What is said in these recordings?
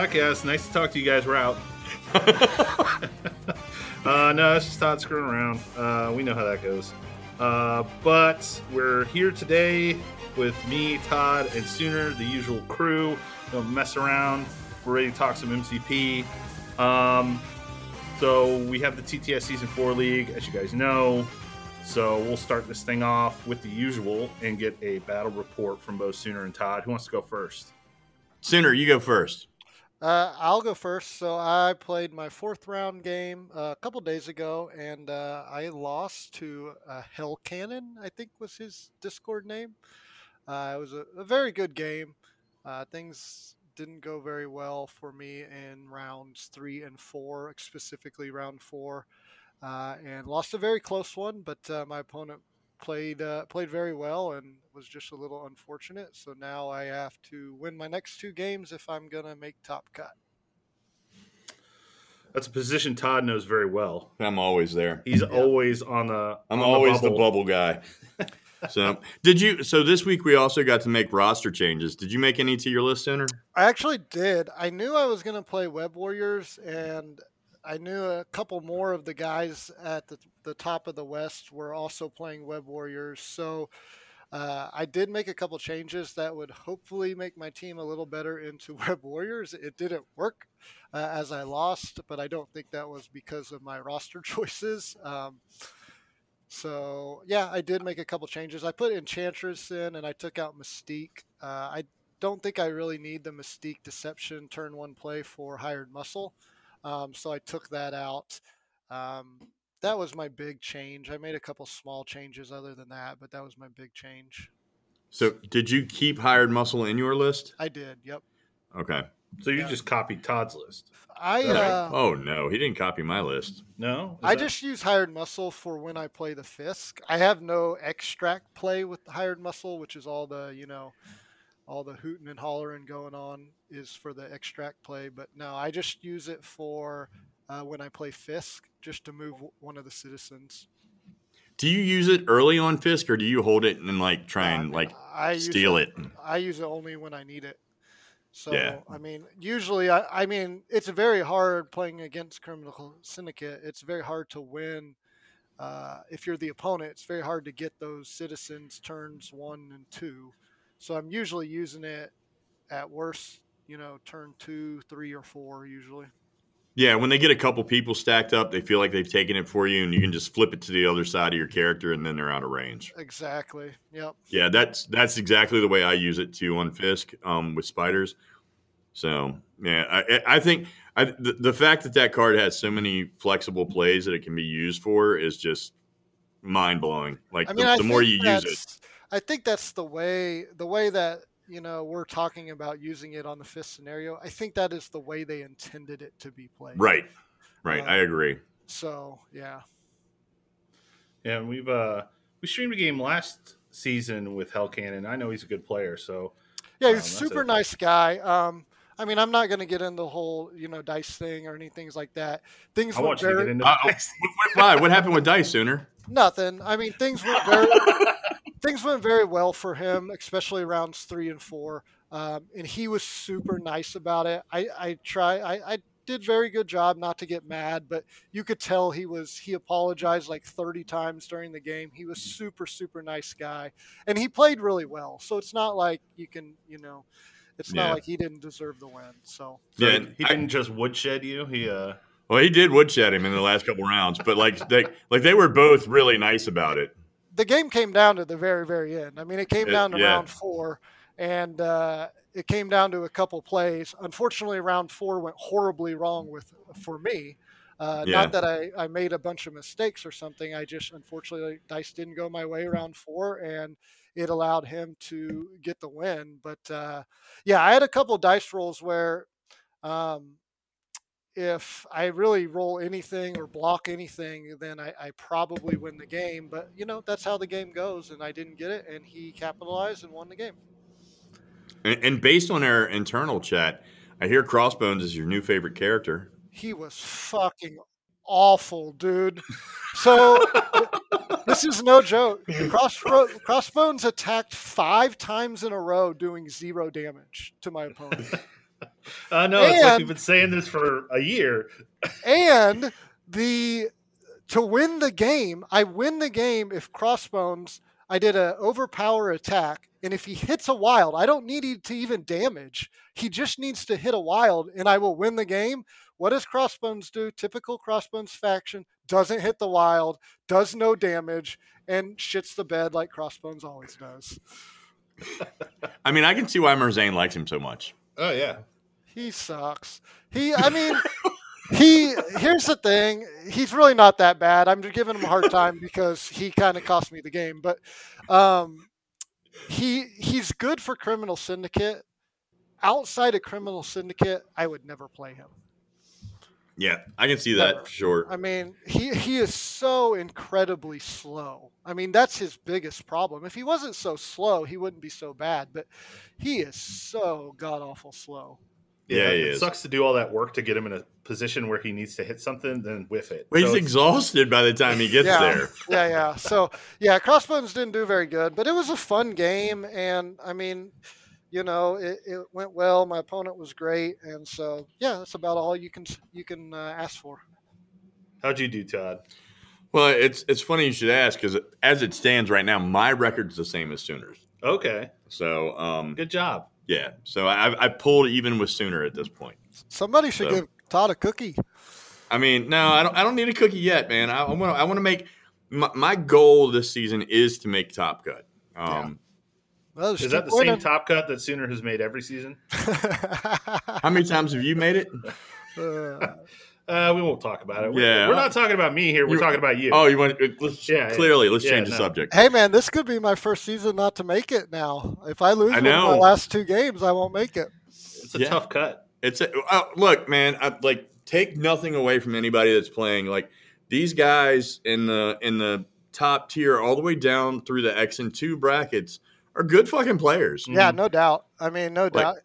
podcast. Nice to talk to you guys. We're out. uh, no, it's just Todd screwing around. Uh, we know how that goes. Uh, but we're here today with me, Todd, and Sooner, the usual crew. Don't mess around. We're ready to talk some MCP. Um, so we have the TTS Season 4 League, as you guys know. So we'll start this thing off with the usual and get a battle report from both Sooner and Todd. Who wants to go first? Sooner, you go first. Uh, I'll go first. So I played my fourth round game uh, a couple days ago, and uh, I lost to uh, Hell Cannon. I think was his Discord name. Uh, it was a, a, very good game. Uh, things didn't go very well for me in rounds three and four, specifically round four, and lost a very close one. But my opponent played uh, played very well and was just a little unfortunate. So now I have to win my next two games if I'm gonna make top cut. That's a position Todd knows very well. I'm always there. He's yeah. always on the. I'm on always the bubble, the bubble guy. so did you? So this week we also got to make roster changes. Did you make any to your list, Sooner? I actually did. I knew I was going to play Web Warriors, and I knew a couple more of the guys at the, the top of the West were also playing Web Warriors. So uh, I did make a couple changes that would hopefully make my team a little better into Web Warriors. It didn't work uh, as I lost, but I don't think that was because of my roster choices. Um, so yeah, I did make a couple changes. I put Enchantress in and I took out Mystique. Uh, I don't think I really need the Mystique Deception turn one play for Hired Muscle. Um, so I took that out. Um, that was my big change. I made a couple small changes other than that, but that was my big change. So did you keep hired muscle in your list? I did. Yep. Okay. So you yeah. just copied Todd's list. I uh, oh no, he didn't copy my list. No, I that... just use hired muscle for when I play the Fisk. I have no extract play with hired muscle, which is all the you know all the hooting and hollering going on is for the extract play. But no, I just use it for uh, when I play Fisk, just to move one of the citizens. Do you use it early on Fisk, or do you hold it and like try and like I steal it, it? I use it only when I need it. So yeah. I mean, usually, I, I mean, it's very hard playing against Criminal Syndicate. It's very hard to win. Uh, if you're the opponent, it's very hard to get those citizens turns one and two. So I'm usually using it at worst, you know, turn two, three, or four usually. Yeah, when they get a couple people stacked up, they feel like they've taken it for you, and you can just flip it to the other side of your character, and then they're out of range. Exactly. Yep. Yeah, that's that's exactly the way I use it too on Fisk um, with spiders. So yeah, I, I think I, the, the fact that that card has so many flexible plays that it can be used for is just mind blowing. Like I mean, the, the more you use it, I think that's the way the way that you know we're talking about using it on the Fisk scenario. I think that is the way they intended it to be played. Right. Right. I agree. So yeah. Yeah, and we've uh we streamed a game last season with Hell Cannon. I know he's a good player, so yeah, he's um, a super nice guy. Um, I mean, I'm not going to get into the whole, you know, dice thing or anything like that. Things I want very, to get into uh, Why? What happened with dice sooner? Nothing. I mean, things went very things went very well for him, especially rounds three and four. Um, and he was super nice about it. I, I try, I, I did very good job not to get mad, but you could tell he was he apologized like 30 times during the game. He was super super nice guy, and he played really well. So it's not like you can you know, it's yeah. not like he didn't deserve the win. So, so yeah, he didn't I, just woodshed you. He uh. Well, he did woodshed him in the last couple rounds, but like they like they were both really nice about it the game came down to the very, very end. I mean, it came it, down to yeah. round four, and uh, it came down to a couple plays. Unfortunately, round four went horribly wrong with for me. Uh, yeah. Not that I, I made a bunch of mistakes or something. I just unfortunately dice didn't go my way round four, and it allowed him to get the win. But uh, yeah, I had a couple dice rolls where um, if I really roll anything or block anything, then I, I, probably win the game. But you know that's how the game goes, and I didn't get it, and he capitalized and won the game. And, and based on our internal chat, I hear Crossbones is your new favorite character. He was fucking awful, dude. So this is no joke. Cross, Crossbones attacked five times in a row, doing zero damage to my opponent. Uh, know it's like we've been saying this for a year. and it's like we've been saying this for a year. and the to win the game, I win the game if Crossbones. I did an overpower attack, and if he hits a wild, I don't need to even damage. He just needs to hit a wild, and I will win the game. What does Crossbones do? Typical Crossbones faction doesn't hit the wild, does no damage, and shits the bed like Crossbones always does. I mean, I can see why Merzane likes him so much. Oh yeah. He sucks. He, I mean, he. Here's the thing. He's really not that bad. I'm giving him a hard time because he kind of cost me the game. But um, he he's good for Criminal Syndicate. Outside of Criminal Syndicate, I would never play him. Yeah, I can see that for sure. I mean, he he is so incredibly slow. I mean, that's his biggest problem. If he wasn't so slow, he wouldn't be so bad. But he is so god awful slow. Yeah, he it is. sucks to do all that work to get him in a position where he needs to hit something, then whiff it. Well, he's So it's- exhausted by the time he gets Yeah. there. yeah, yeah. So yeah, Crossbones didn't do very good, but it was a fun game, and I mean, you know, it, it went well. My opponent was great, and so yeah, that's about all you can you can uh, ask for. How'd you do, Todd? Well, it's it's funny you should ask because as it stands right now, my record's the same as Sooners. Okay, So, um, good job. Yeah. So I, I pulled even with Sooner at this point. Somebody should So- give Todd a cookie. I mean, no, I don't. I don't need a cookie yet, man. I want to. I want to make my, my goal this season is to make Top Cut. Um, Well, Is that the same winning. top cut that Sooner has made every season? How many times have you made it? Uh, Uh, we won't talk about it. We're, Yeah. we're not talking about me here. We're You- talking about you. Oh, you want? Let's, Yeah, yeah. clearly, let's Yeah, change the subject. hey man, this could be my first season not to make it. Now, if I lose I one of my last two games, I won't make it. it's a yeah. tough cut. It's a, uh, look, man. I, like, take nothing away from anybody that's playing. Like these guys in the in the top tier, all the way down through the X and two brackets, are good fucking players. Yeah, no doubt. I mean, no doubt.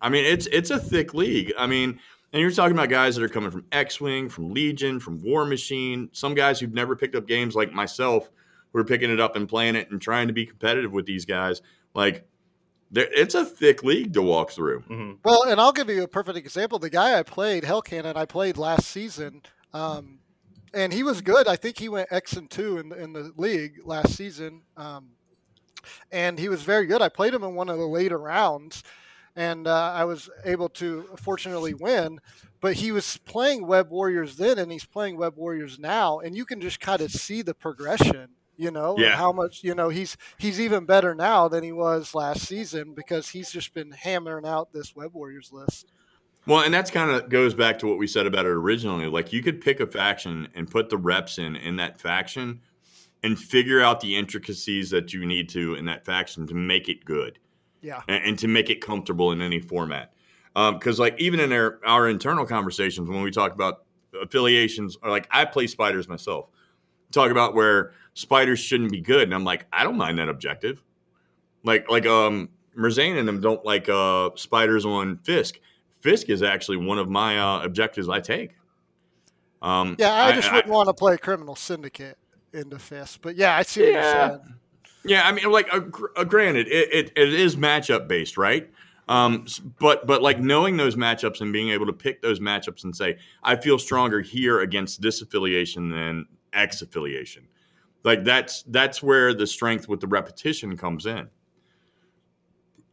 I mean, it's it's a thick league. I mean, and you're talking about guys that are coming from X Wing, from Legion, from War Machine. Some guys who've never picked up games like myself, who are picking it up and playing it and trying to be competitive with these guys. Like, it's a thick league to walk through. hmm Well, and I'll give you a perfect example. The guy I played, Hell Cannon, I played last season, um, and he was good. I think he went X and two in the, in the league last season, um, and he was very good. I played him in one of the later rounds, and uh, I was able to fortunately win. But he was playing Web Warriors then, and he's playing Web Warriors now, and you can just kind of see the progression. You know, Yeah. how much you know he's he's even better now than he was last season because he's just been hammering out this Web Warriors list. Well, and that's kind of goes back to what we said about it originally. Like, you could pick a faction and put the reps in in that faction, and figure out the intricacies that you need to in that faction to make it good. Yeah. and, and to make it comfortable in any format. Because like even in our, our internal conversations when we talk about affiliations, or like I play spiders myself, talk about where spiders shouldn't be good, and I'm like I don't mind that objective. Like like um Merzane and them don't like uh spiders on Fisk. Fisk is actually one of my uh, objectives I take. Um, Yeah, I just wouldn't want to play Criminal Syndicate into Fisk, but yeah, I see what you're saying. Yeah, I mean, like, uh, granted, it, it, it is matchup based, right? Um, but but like knowing those matchups and being able to pick those matchups and say, I feel stronger here against this affiliation than X affiliation. Like that's that's where the strength with the repetition comes in.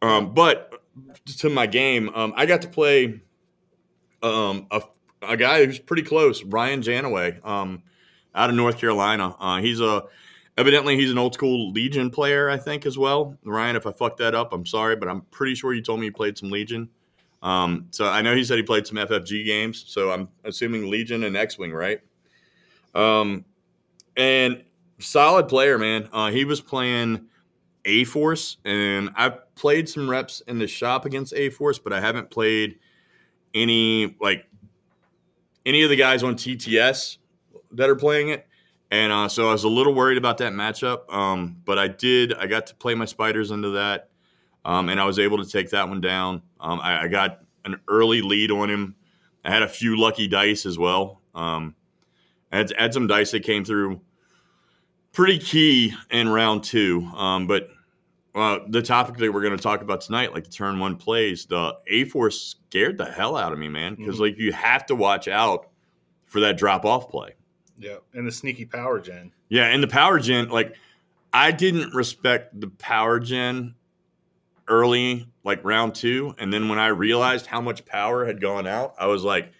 Um, but to my game, um, I got to play um, a, a guy who's pretty close, Ryan Janaway, um, out of North Carolina. Uh, he's a Evidently, he's an old school Legion player, I think, as well. Ryan, if I fucked that up, I'm sorry, but I'm pretty sure you told me he played some Legion. Um, so I know he said he played some FFG games. So I'm assuming Legion and X Wing, right? Um, and solid player, man. Uh, he was playing A Force, and I've played some reps in the shop against A Force, but I haven't played any like any of the guys on TTS that are playing it. And uh, so I was a little worried about that matchup, um, but I did. I got to play my spiders into that, um, and I was able to take that one down. Um, I, I got an early lead on him. I had a few lucky dice as well. Um, I had, had some dice that came through pretty key in round two, um, but uh, the topic that we're going to talk about tonight, like the turn one plays, the A Force scared the hell out of me, man. Because Mhm. like you have to watch out for that drop off play. Yeah, and the sneaky power gen. Yeah, and the power gen, like I didn't respect the power gen early, like round two, and then when I realized how much power had gone out, I was like,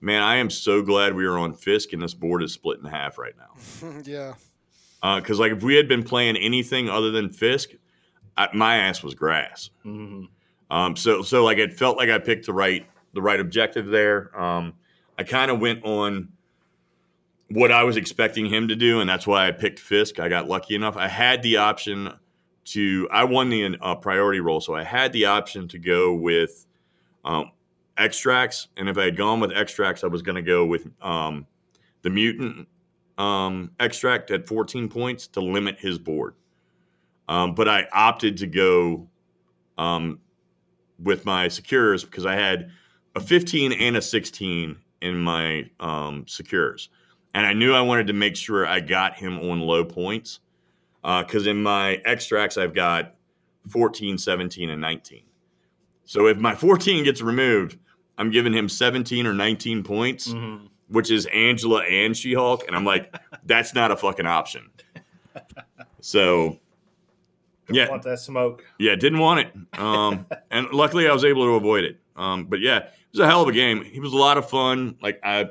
man, I am so glad we are on Fisk and this board is split in half right now. yeah. Because like if we had been playing anything other than Fisk, I, my ass was grass. hmm Um, so so like it felt like I picked the right the right objective there. Um, I kind of went on what I was expecting him to do, and that's why I picked Fisk. I got lucky enough. I had the option to I won the uh, priority roll, so I had the option to go with um, extracts, and if I had gone with extracts, I was going to go with um, the mutant um, extract at 14 points to limit his board. Um, but I opted to go um, with my secures because I had a 15 and a 16 in my um, secures. And I knew I wanted to make sure I got him on low points because in my extracts, I've got 14, 17, and 19. So if my 14 gets removed, I'm giving him 17 or 19 points, hmm which is Angela and She Hulk. And I'm like, that's not a fucking option. So, yeah, want that smoke. yeah, didn't want it. Um, and luckily I was able to avoid it. Um, but yeah, it was a hell of a game. He was a lot of fun. Like I,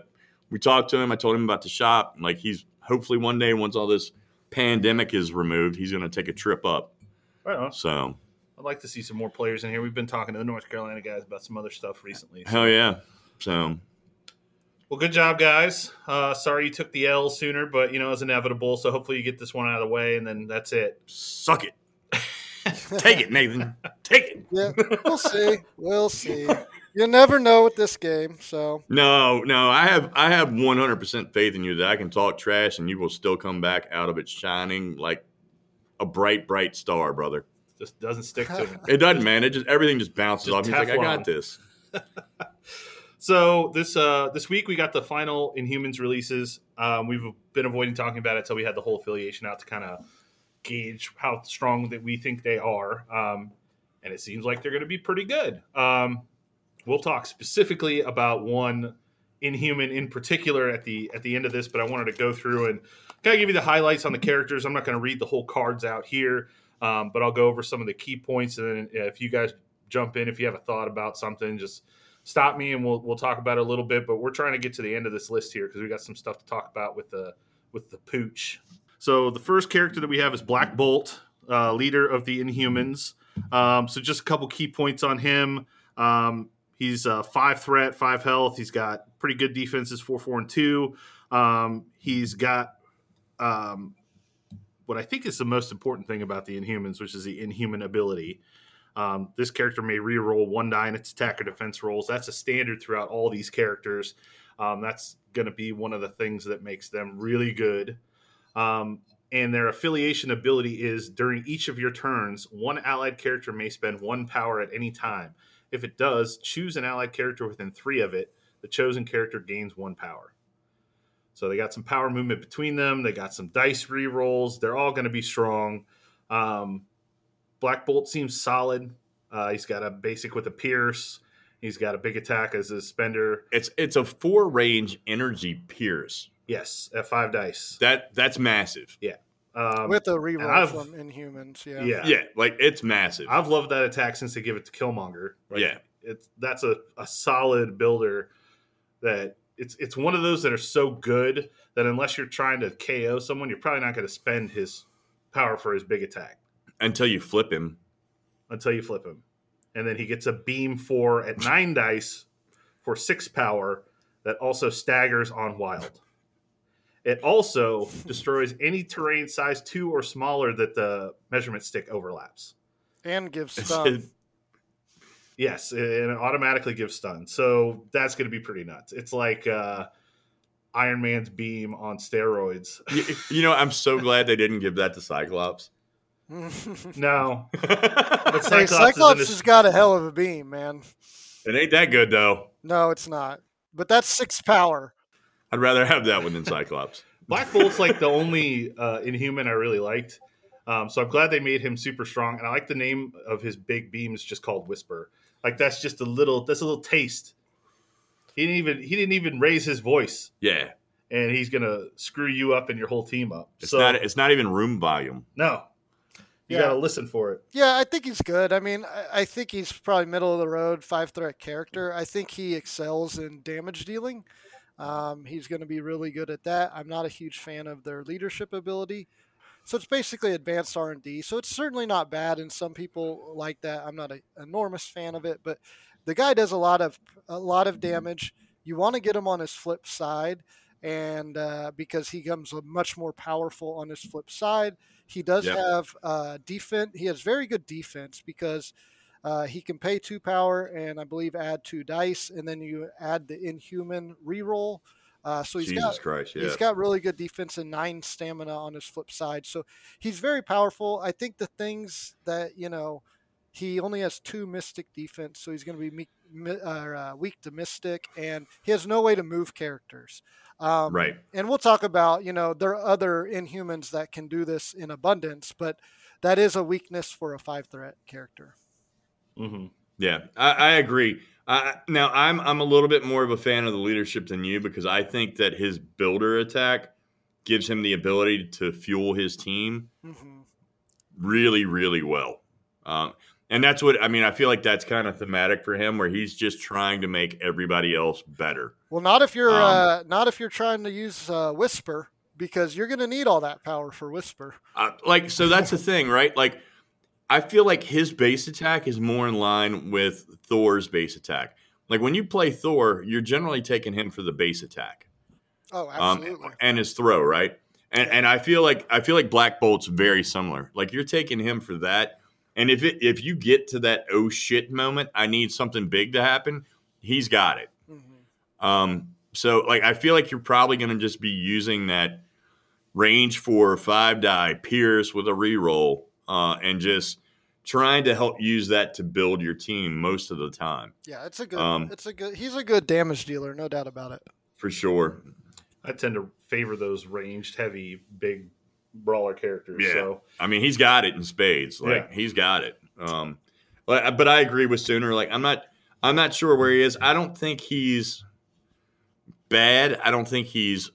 we talked to him. I told him about the shop. Like he's hopefully one day once all this pandemic is removed, he's going to take a trip up. Right on. So I'd like to see some more players in here. We've been talking to the North Carolina guys about some other stuff recently. hell yeah. So Well, good job, guys. Uh, sorry you took the L sooner, but you know it's inevitable. So hopefully you get this one out of the way, and then that's it. suck it. take it, Nathan. Take it. Yeah. We'll see. We'll see. You never know with this game. So No, no, I have I have 100% faith in you that I can talk trash and you will still come back out of it shining like a bright, bright star, brother. Just doesn't stick to me. It doesn't, man. It just everything just bounces Just off. He's like, I got this. So this uh, this week we got the final Inhumans releases. Um, we've been avoiding talking about it until we had the whole affiliation out to kind of gauge how strong that we think they are, um, and it seems like they're going to be pretty good. Um, we'll talk specifically about one Inhuman in particular at the at the end of this, but I wanted to go through and kind of give you the highlights on the characters. I'm not going to read the whole cards out here, um, but I'll go over some of the key points, and then if you guys jump in if you have a thought about something, just stop me and we'll we'll talk about it a little bit. But we're trying to get to the end of this list here because we got some stuff to talk about with the with the pooch. So the first character that we have is Black Bolt, uh, leader of the Inhumans. Um, so just a couple key points on him. Um, he's uh, five threat, five health. He's got pretty good defenses, four, four, and two. Um, he's got um, what I think is the most important thing about the Inhumans, which is the Inhuman ability. Um, this character may re-roll one die in its attack or defense rolls. That's a standard throughout all these characters. Um, that's going to be one of the things that makes them really good. Um, and their affiliation ability is during each of your turns, one allied character may spend one power at any time. If it does, choose an allied character within three of it. The chosen character gains one power. So they got some power movement between them. They got some dice re rolls. They're all going to be strong. Um, Black Bolt seems solid. Uh, he's got a basic with a pierce. He's got a big attack as a spender. It's it's a four range energy pierce. Yes, at five dice. That that's massive. Um, with a reroll I've- from Inhumans. Yeah. yeah, Yeah, like it's massive. I've loved that attack since they give it to Killmonger. Like, Yeah. it's that's a, a solid builder. That it's it's one of those that are so good that unless you're trying to KO someone, you're probably not going to spend his power for his big attack Until you flip him. until you flip him, and then he gets a beam four at nine dice for six power that also staggers on wild. It also destroys any terrain size two or smaller that the measurement stick overlaps. And gives It's- stun. Yes, and it automatically gives stun. So that's going to be pretty nuts. It's like uh, Iron Man's beam on steroids. you, you know, I'm so glad they didn't give that to Cyclops. No, but hey, Cyclops, is in Cyclops this- got a hell of a beam, man. it ain't that good though. No, it's not. But that's six power. I'd rather have that one than Cyclops. Black Bolt's like the only uh, Inhuman I really liked. Um, so I'm glad they made him super strong, and I like the name of his big beams, just called Whisper. Like that's just a little, that's a little taste. He didn't even he didn't even raise his voice, Yeah, and he's gonna screw you up and your whole team up. it's so not it's not even room volume. no, you Yeah. gotta listen for it. Yeah, I think he's good. I mean, I, I think he's probably middle of the road, five threat character. I think he excels in damage dealing. Um, he's going to be really good at that. I'm not a huge fan of their leadership ability. So it's basically advanced R and D. So it's certainly not bad, and some people like that. I'm not an enormous fan of it, but the guy does a lot of a lot of damage. You want to get him on his flip side, and uh, because he comes much more powerful on his flip side, he does Yep. have uh, defense. He has very good defense because uh, he can pay two power and I believe add two dice, and then you add the inhuman reroll. Uh, so he's Jesus got Christ, yeah. He's got really good defense and nine stamina on his flip side. So he's very powerful. I think the things that, you know, he only has two mystic defense, so he's going to be meek, uh, uh, weak to mystic, and he has no way to move characters. Um, right. And we'll talk about, you know, there are other inhumans that can do this in abundance, but that is a weakness for a five threat character. Hmm Yeah, I, I agree. I, now I'm I'm a little bit more of a fan of the leadership than you because I think that his builder attack gives him the ability to fuel his team hmm really, really well. Um, and that's what I mean. I feel like that's kind of thematic for him, where he's just trying to make everybody else better. Well, not if you're Um, uh, not if you're trying to use uh, Whisper, because you're going to need all that power for Whisper. Uh, like, so that's the thing, right? Like, I feel like his base attack is more in line with Thor's base attack. Like when you play Thor, you're generally taking him for the base attack. Oh, um, absolutely. and his throw, right? And and I feel like I feel like Black Bolt's very similar. Like you're taking him for that, and if it if you get to that oh shit moment, I need something big to happen. He's got it. Mhm. Um, so like I feel like you're probably going to just be using that range four or five die Pierce with a reroll, uh, and just trying to help use that to build your team most of the time Yeah, it's a good. um, it's a good. He's a good damage dealer, no doubt about it. for sure. I tend to favor those ranged, heavy, big brawler characters. Yeah. So I mean, he's got it in spades. Like Yeah. he's got it. Um, but but I agree with Sooner. Like I'm not I'm not sure where he is. I don't think he's bad. I don't think he's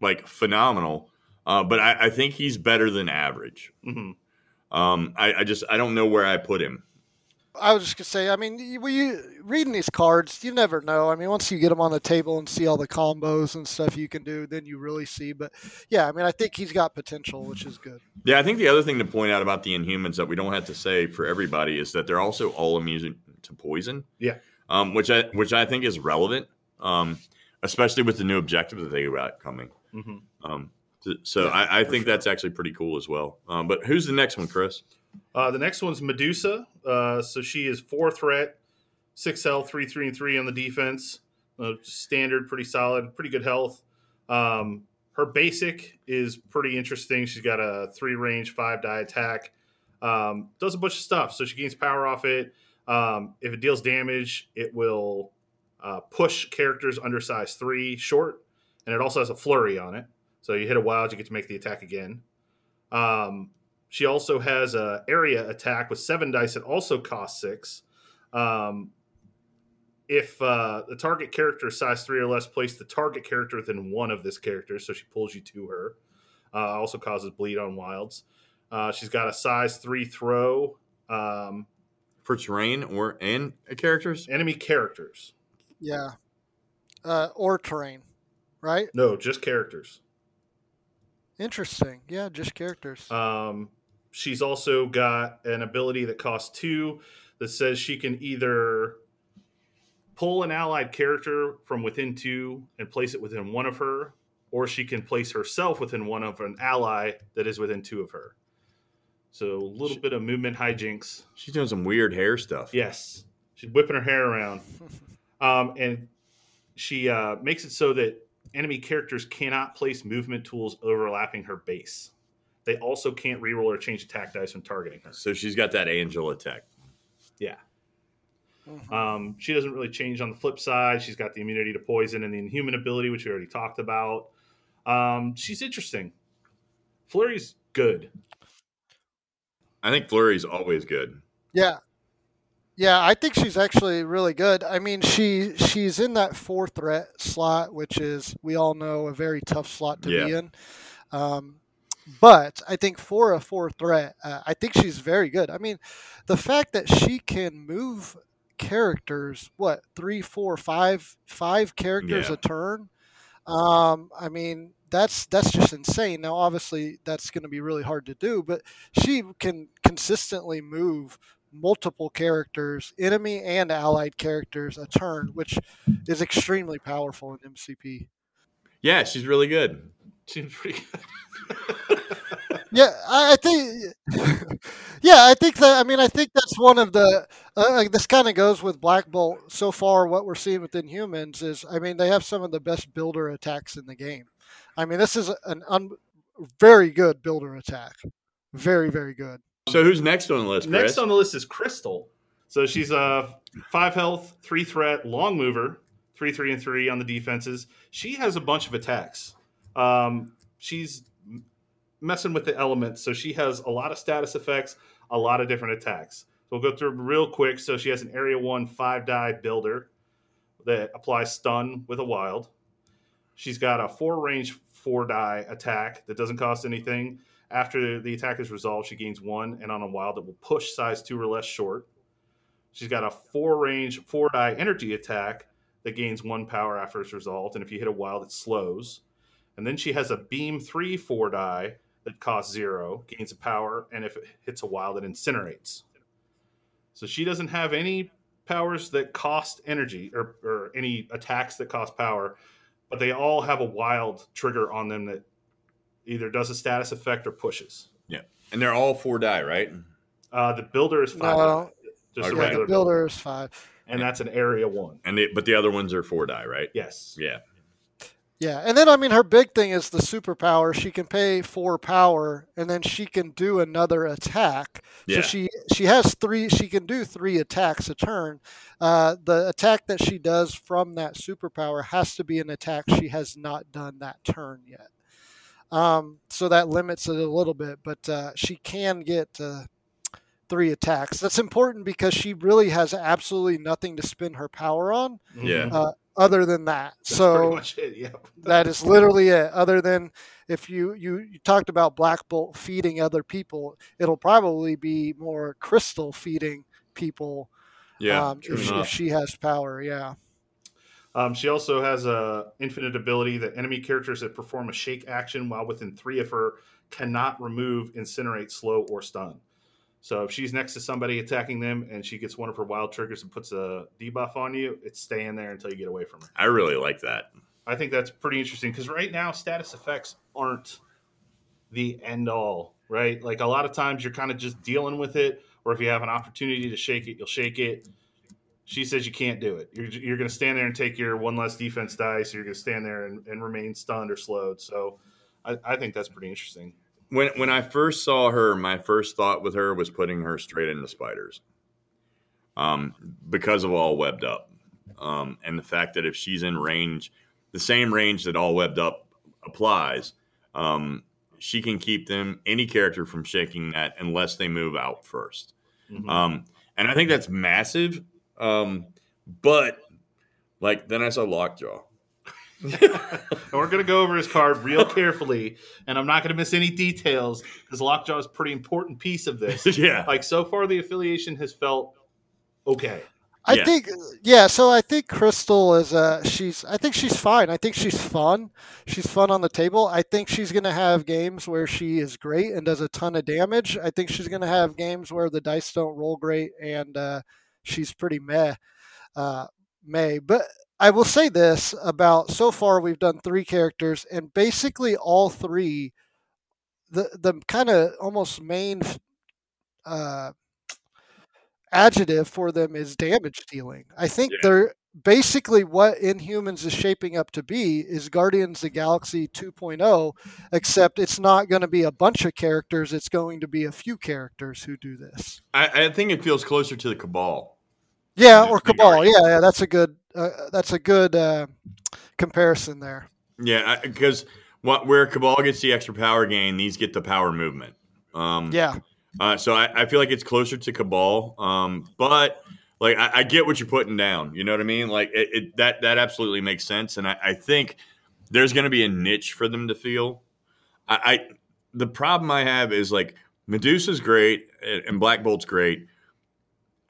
like phenomenal. Uh, but I, I think he's better than average. mhm. Um, I, I just I don't know where I put him. I was just gonna say. I mean, you, when you reading these cards, you never know. I mean, once you get them on the table and see all the combos and stuff you can do, then you really see. But yeah, I mean, I think he's got potential, which is good. Yeah, I think the other thing to point out about the Inhumans that we don't have to say for everybody is that they're also all immune to poison. Yeah. Um, which I which I think is relevant, um, especially with the new objective that they got coming. Mhm. Um, th- so Yeah, I, I think sure. that's actually pretty cool as well. Um, but who's the next one, Chris? Uh, the next one's Medusa. Uh, so she is four threat, six health, three, three, and three on the defense. Uh, standard, pretty solid, pretty good health. Um, her basic is pretty interesting. She's got a three range, five die attack. Um, does a bunch of stuff. So she gains power off it. Um, if it deals damage, it will uh, push characters under size three short, and it also has a flurry on it. So you hit a wild, you get to make the attack again. Um, she also has a area attack with seven dice. It also costs six. Um, if uh, the target character is size three or less, place the target character within one of this character, so she pulls you to her. Uh, also causes bleed on wilds. Uh, she's got a size three throw. Um, For terrain or and characters? enemy characters, Yeah, uh, or terrain, right? no, just characters. Interesting. Yeah, just characters. Um, she's also got an ability that costs two that says she can either pull an allied character from within two and place it within one of her, or she can place herself within one of an ally that is within two of her. So a little bit of movement hijinks. She's doing some weird hair stuff. Yes, she's whipping her hair around, um, and she uh, makes it so that enemy characters cannot place movement tools overlapping her base. They also can't reroll or change attack dice when targeting her. So she's got that angel attack. Yeah. Mhm. Um, she doesn't really change on the flip side. She's got the immunity to poison and the inhuman ability, which we already talked about. Um, she's interesting. Flurry's good. I think Flurry's always good. Yeah. Yeah, I think she's actually really good. I mean, she she's in that four threat slot, which is we all know a very tough slot to Yeah. be in. Um, but I think for a four threat, uh, I think she's very good. I mean, the fact that she can move characters, what three, four, five, five characters Yeah. a turn. Um, I mean, that's that's just insane. Now, obviously, that's going to be really hard to do, but she can consistently move multiple characters, enemy and allied characters, a turn, which is extremely powerful in MCP. Yeah, she's really good. Seems pretty good. Yeah, I, I think. yeah, I think that. I mean, I think that's one of the. Uh, this kind of goes with Black Bolt. So far, what we're seeing within humans is, I mean, they have some of the best builder attacks in the game. I mean, this is an un, very good builder attack. Very, very good. So who's next on the list, Chris? Next on the list is Crystal. So she's a five health, three threat, long mover, three, three, and three on the defenses. She has a bunch of attacks. Um, she's messing with the elements, so she has a lot of status effects, a lot of different attacks. So we'll go through real quick. So she has an area one five die builder that applies stun with a wild. She's got a four range four die attack that doesn't cost anything. After the attack is resolved, she gains one, and on a wild, it will push size two or less short. She's got a four range, four die energy attack that gains one power after it's resolved, and if you hit a wild, it slows. And then she has a beam three, four die that costs zero, gains a power, and if it hits a wild, it incinerates. So she doesn't have any powers that cost energy or, or any attacks that cost power, but they all have a wild trigger on them that either does a status effect or pushes. Yeah, and they're all four die, right? Uh, the builder is five, No, just a Okay. yeah, regular the builder is five. and that's an area one. And they, but the other ones are four die, right? Yes. Yeah. Yeah, and then I mean, her big thing is the superpower. She can pay four power, and then she can do another attack. Yeah. So she she has three. She can do three attacks a turn. Uh, the attack that she does from that superpower has to be an attack she has not done that turn yet. Um, so that limits it a little bit, but uh, she can get uh, three attacks. That's important because she really has absolutely nothing to spend her power on Yeah. uh, other than that. That's so much it. Yeah. that is literally it. Other than if you, you you talked about Black Bolt feeding other people, it'll probably be more Crystal feeding people. Yeah. um, if, she, if she has power, yeah. Um, she also has a innate ability that enemy characters that perform a shake action while within three of her cannot remove, incinerate, slow, or stun. So if she's next to somebody attacking them and she gets one of her wild triggers and puts a debuff on you, it's staying there until you get away from her. I really like that. I think that's pretty interesting because right now status effects aren't the end all, right? Like a lot of times you're kind of just dealing with it, or if you have an opportunity to shake it, you'll shake it. She says you can't do it. You're, you're going to stand there and take your one less defense dice. You're going to stand there and, and remain stunned or slowed. So I, I think that's pretty interesting. When when I first saw her, my first thought with her was putting her straight into spiders. Um, because of all webbed up. Um, and the fact that if she's in range, the same range that all webbed up applies, um, she can keep them any character from shaking that unless they move out 1st Mhm. Um, and I think that's massive. Um, but like then I saw Lockjaw. we're going to go over his card real carefully, and I'm not going to miss any details because Lockjaw is a pretty important piece of this. yeah. like so far, the affiliation has felt okay. I Yeah. think, yeah. So I think Crystal is. Uh, she's. I think she's fine. I think she's fun. She's fun on the table. I think she's going to have games where she is great and does a ton of damage. I think she's going to have games where the dice don't roll great and uh, she's pretty meh. Uh, May, but I will say this about so far we've done three characters and basically all three, the the kind of almost main uh, adjective for them is damage dealing. I think Yeah. they're basically what Inhumans is shaping up to be is Guardians of the Galaxy 2.0, except it's not going to be a bunch of characters. It's going to be a few characters who do this. I, I think it feels closer to the Cabal. Yeah, or Cabal. Yeah, yeah, that's a good uh, that's a good uh, comparison there. Yeah, because what where Cabal gets the extra power gain, these get the power movement. Um, Yeah, Uh, so I, I feel like it's closer to Cabal, um, but like I, I get what you're putting down. You know what I mean? Like it, it that that absolutely makes sense, and I, I think there's going to be a niche for them to feel. I, I the problem I have is like Medusa's great and Black Bolt's great.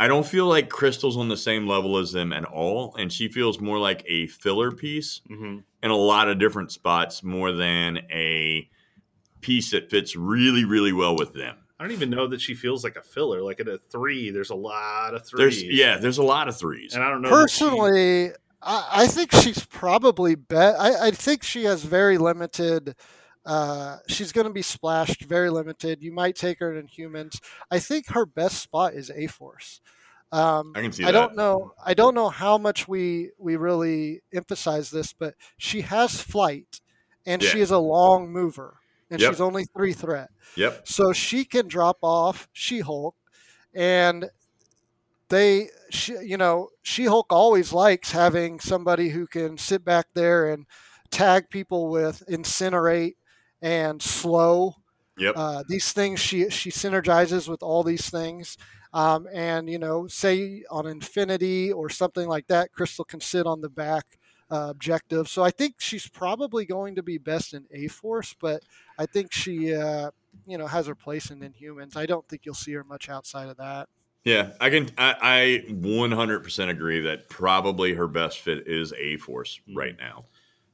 I don't feel like Crystal's on the same level as them at all, and she feels more like a filler piece hmm in a lot of different spots more than a piece that fits really, really well with them. I don't even know that she feels like a filler. Like at a three, there's a lot of There's threes. yeah, there's a lot of threes. and I don't know. that she- Personally, I, I think she's probably bet. I, I think she has very limited. Uh, she's going to be splashed, very limited. You might take her in humans. I think her best spot is A Force. Um, I can see I that. don't know. I don't know how much we we really emphasize this, but she has flight, and she is a long mover, and Yep. she's only three threat. Yep. So she can drop off She Hulk, and they, she, you know, She Hulk always likes having somebody who can sit back there and tag people with incinerate and slow. Yep. Uh, these things she she synergizes with all these things. Um, and you know, say on Infinity or something like that, Crystal can sit on the back uh, objective. So I think she's probably going to be best in A Force, but I think she, uh, you know, has her place in Inhumans. I don't think you'll see her much outside of that. Yeah, I can. I, I 100% agree that probably her best fit is A Force right now.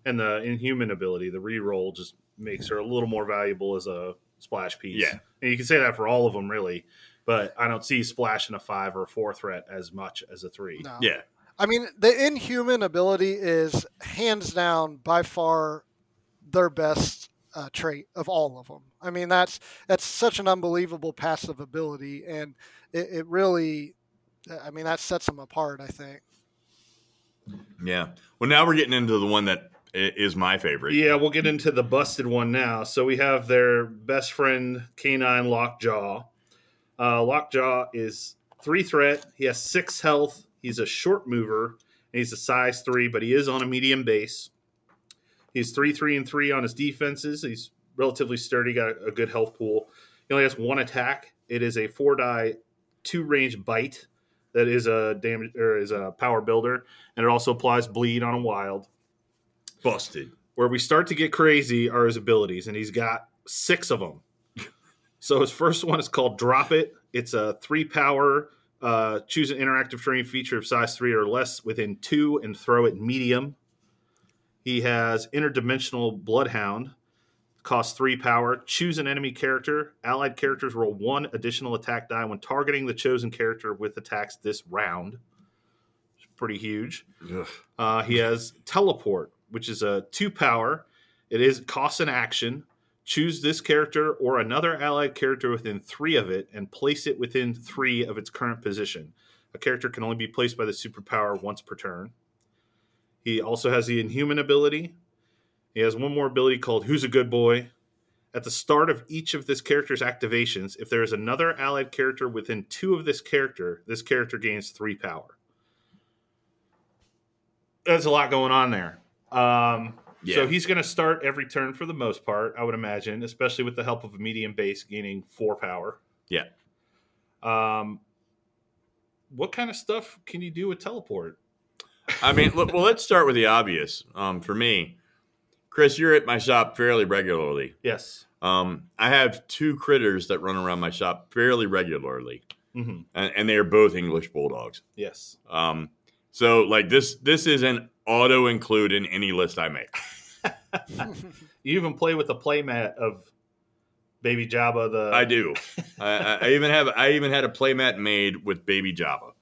and the inhuman ability, the re-roll just makes her a little more valuable as a splash piece. Yeah. and you can say that for all of them, really. But I don't see splash in a five or a four threat as much as a three. No. Yeah, I mean, the Inhuman ability is hands down by far their best uh, trait of all of them. I mean, that's that's such an unbelievable passive ability, and it, it really, I mean, that sets them apart. I think. yeah. Well, now we're getting into the one that i- is my favorite. Yeah, we'll get into the busted one now. So we have their best friend, Canine Lockjaw. Uh, Lockjaw is three threat. He has six health. He's a short mover. And he's a size three, but he is on a medium base. He's three, three, and three on his defenses. He's relatively sturdy, got a good health pool. He only has one attack. It is a four die, two range bite that is a damage or is a power builder, and it also applies bleed on a wild Busted. where we start to get crazy are his abilities, and he's got six of them. so his first one is called Drop It. It's a three power. Uh, choose an interactive terrain feature of size three or less within two and throw it medium. He has interdimensional Bloodhound. Costs three power. Choose an enemy character. Allied characters roll one additional attack die when targeting the chosen character with attacks this round. It's pretty huge. Uh, he has teleport, which is a two power. It is costs an action. Choose this character or another allied character within three of it and place it within three of its current position. A character can only be placed by the superpower once per turn. He also has the Inhuman ability. He has one more ability called Who's a Good Boy. At the start of each of this character's activations, if there is another allied character within two of this character, this character gains three power there's a lot going on there. Um, Yeah. So he's going to start every turn for the most part, I would imagine, especially with the help of a medium base gaining four power. Yeah. Um, what kind of stuff can you do with teleport? I mean, look, well, let's start with the obvious. Um, for me, Chris, you're at my shop fairly regularly. Yes. Um, I have two critters that run around my shop fairly regularly, hmm and, and they are both English bulldogs. Yes. Um, so like this, this is an auto include in any list I make. You even play with the playmat of Baby Jabba. The I do. I, I- even have I even had a playmat made with baby Jabba.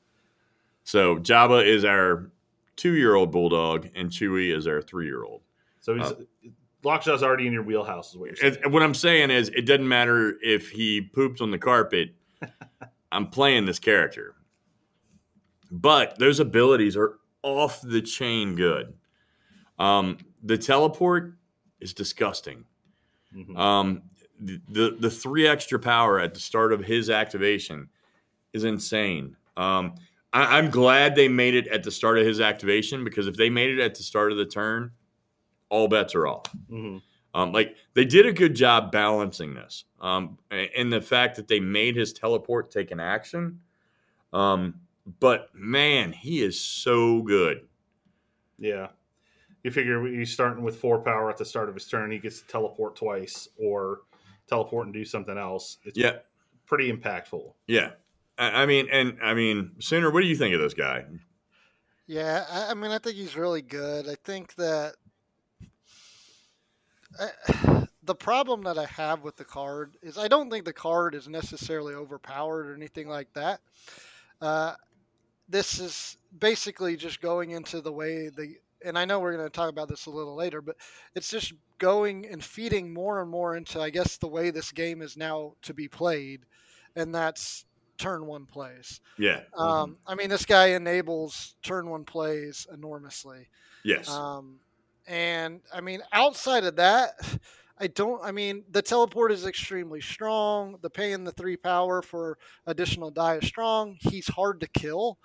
So Jabba is our two year old bulldog, and Chewie is our three year old. So he's uh, Lockjaw's already in your wheelhouse, is what you're saying. What I'm saying is, it doesn't matter if he poops on the carpet. I'm playing this character, but those abilities are off the chain good. Um, the teleport is disgusting. Mhm. Um, the, the the three extra power at the start of his activation is insane. Um, I, I'm glad they made it at the start of his activation because if they made it at the start of the turn, all bets are off. Mhm. Um, like they did a good job balancing this, um, and the fact that they made his teleport take an action. Um, but man, he is so good. Yeah. You figure he's starting with four power at the start of his turn, he gets to teleport twice or teleport and do something else. It's Yeah, pretty impactful. yeah. I, I mean, and I mean, Sooner, what do you think of this guy? Yeah, I, I mean, I think he's really good. I think that I, the problem that I have with the card is I don't think the card is necessarily overpowered or anything like that. Uh, this is basically just going into the way the and I know we're going to talk about this a little later, but it's just going and feeding more and more into, I guess, the way this game is now to be played, and that's turn one plays. Yeah. Um, I mean, this guy enables turn one plays enormously. yes. Um, and I mean, outside of that, I don't. I mean, the teleport is extremely strong. The paying the three power for additional die is strong. He's hard to kill.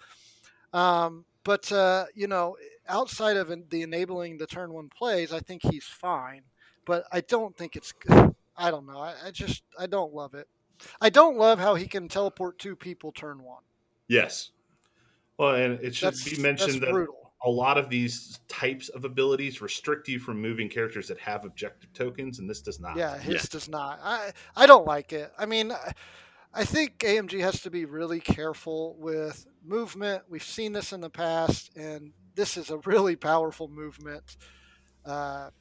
Um, but uh, you know, outside of the enabling the turn one plays, I think he's fine. But I don't think it's. I don't know. I, I just I don't love it. I don't love how he can teleport two people turn one. yes. Well, and it should That's, be mentioned that brutal. A lot of these types of abilities restrict you from moving characters that have objective tokens, and this does not. Yeah, his Yeah. does not. I I don't like it. I mean, I- I think AMG has to be really careful with movement. We've seen this in the past, and this is a really powerful movement. Uh,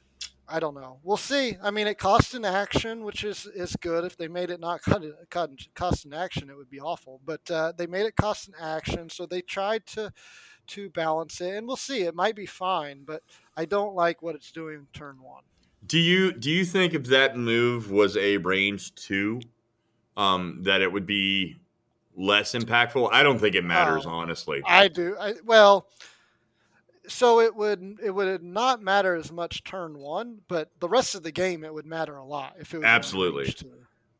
I don't know. We'll see. I mean, it costs an action, which is is good. If they made it not cut, cut, cost an action, it would be awful. But uh, they made it cost an action, so they tried to to balance it, and we'll see. It might be fine, but I don't like what it's doing turn one. Do you do you think if that move was a range two, um, that it would be less impactful? I don't think it matters, Oh. honestly. I do. I, well, so it would it would not matter as much turn one, but the rest of the game it would matter a lot if it was Absolutely.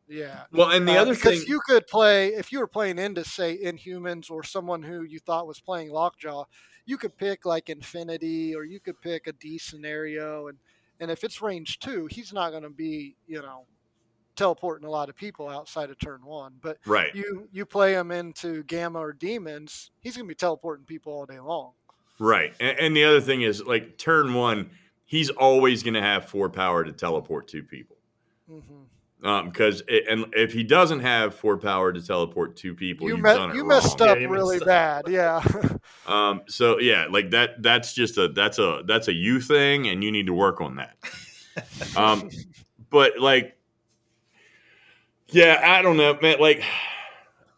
Yeah. Well, and the Uh, other because thing, you could play if you were playing into say Inhumans or someone who you thought was playing Lockjaw, you could pick like Infinity or you could pick a D scenario and and if it's range two, he's not going to be you know teleporting a lot of people outside of turn one. But right? you you play him into Gamma or Demons, he's going to be teleporting people all day long. Right. And, and the other thing is, like turn one, he's always going to have four power to teleport two people. hmm Because and if he doesn't have four power to teleport two people, You, you've me- done it you wrong. messed up Yeah, you really messed up. bad. Yeah. Um, so yeah, like that. That's just a that's a that's a you thing, and you need to work on that. Um, but like, yeah, I don't know, man. Like,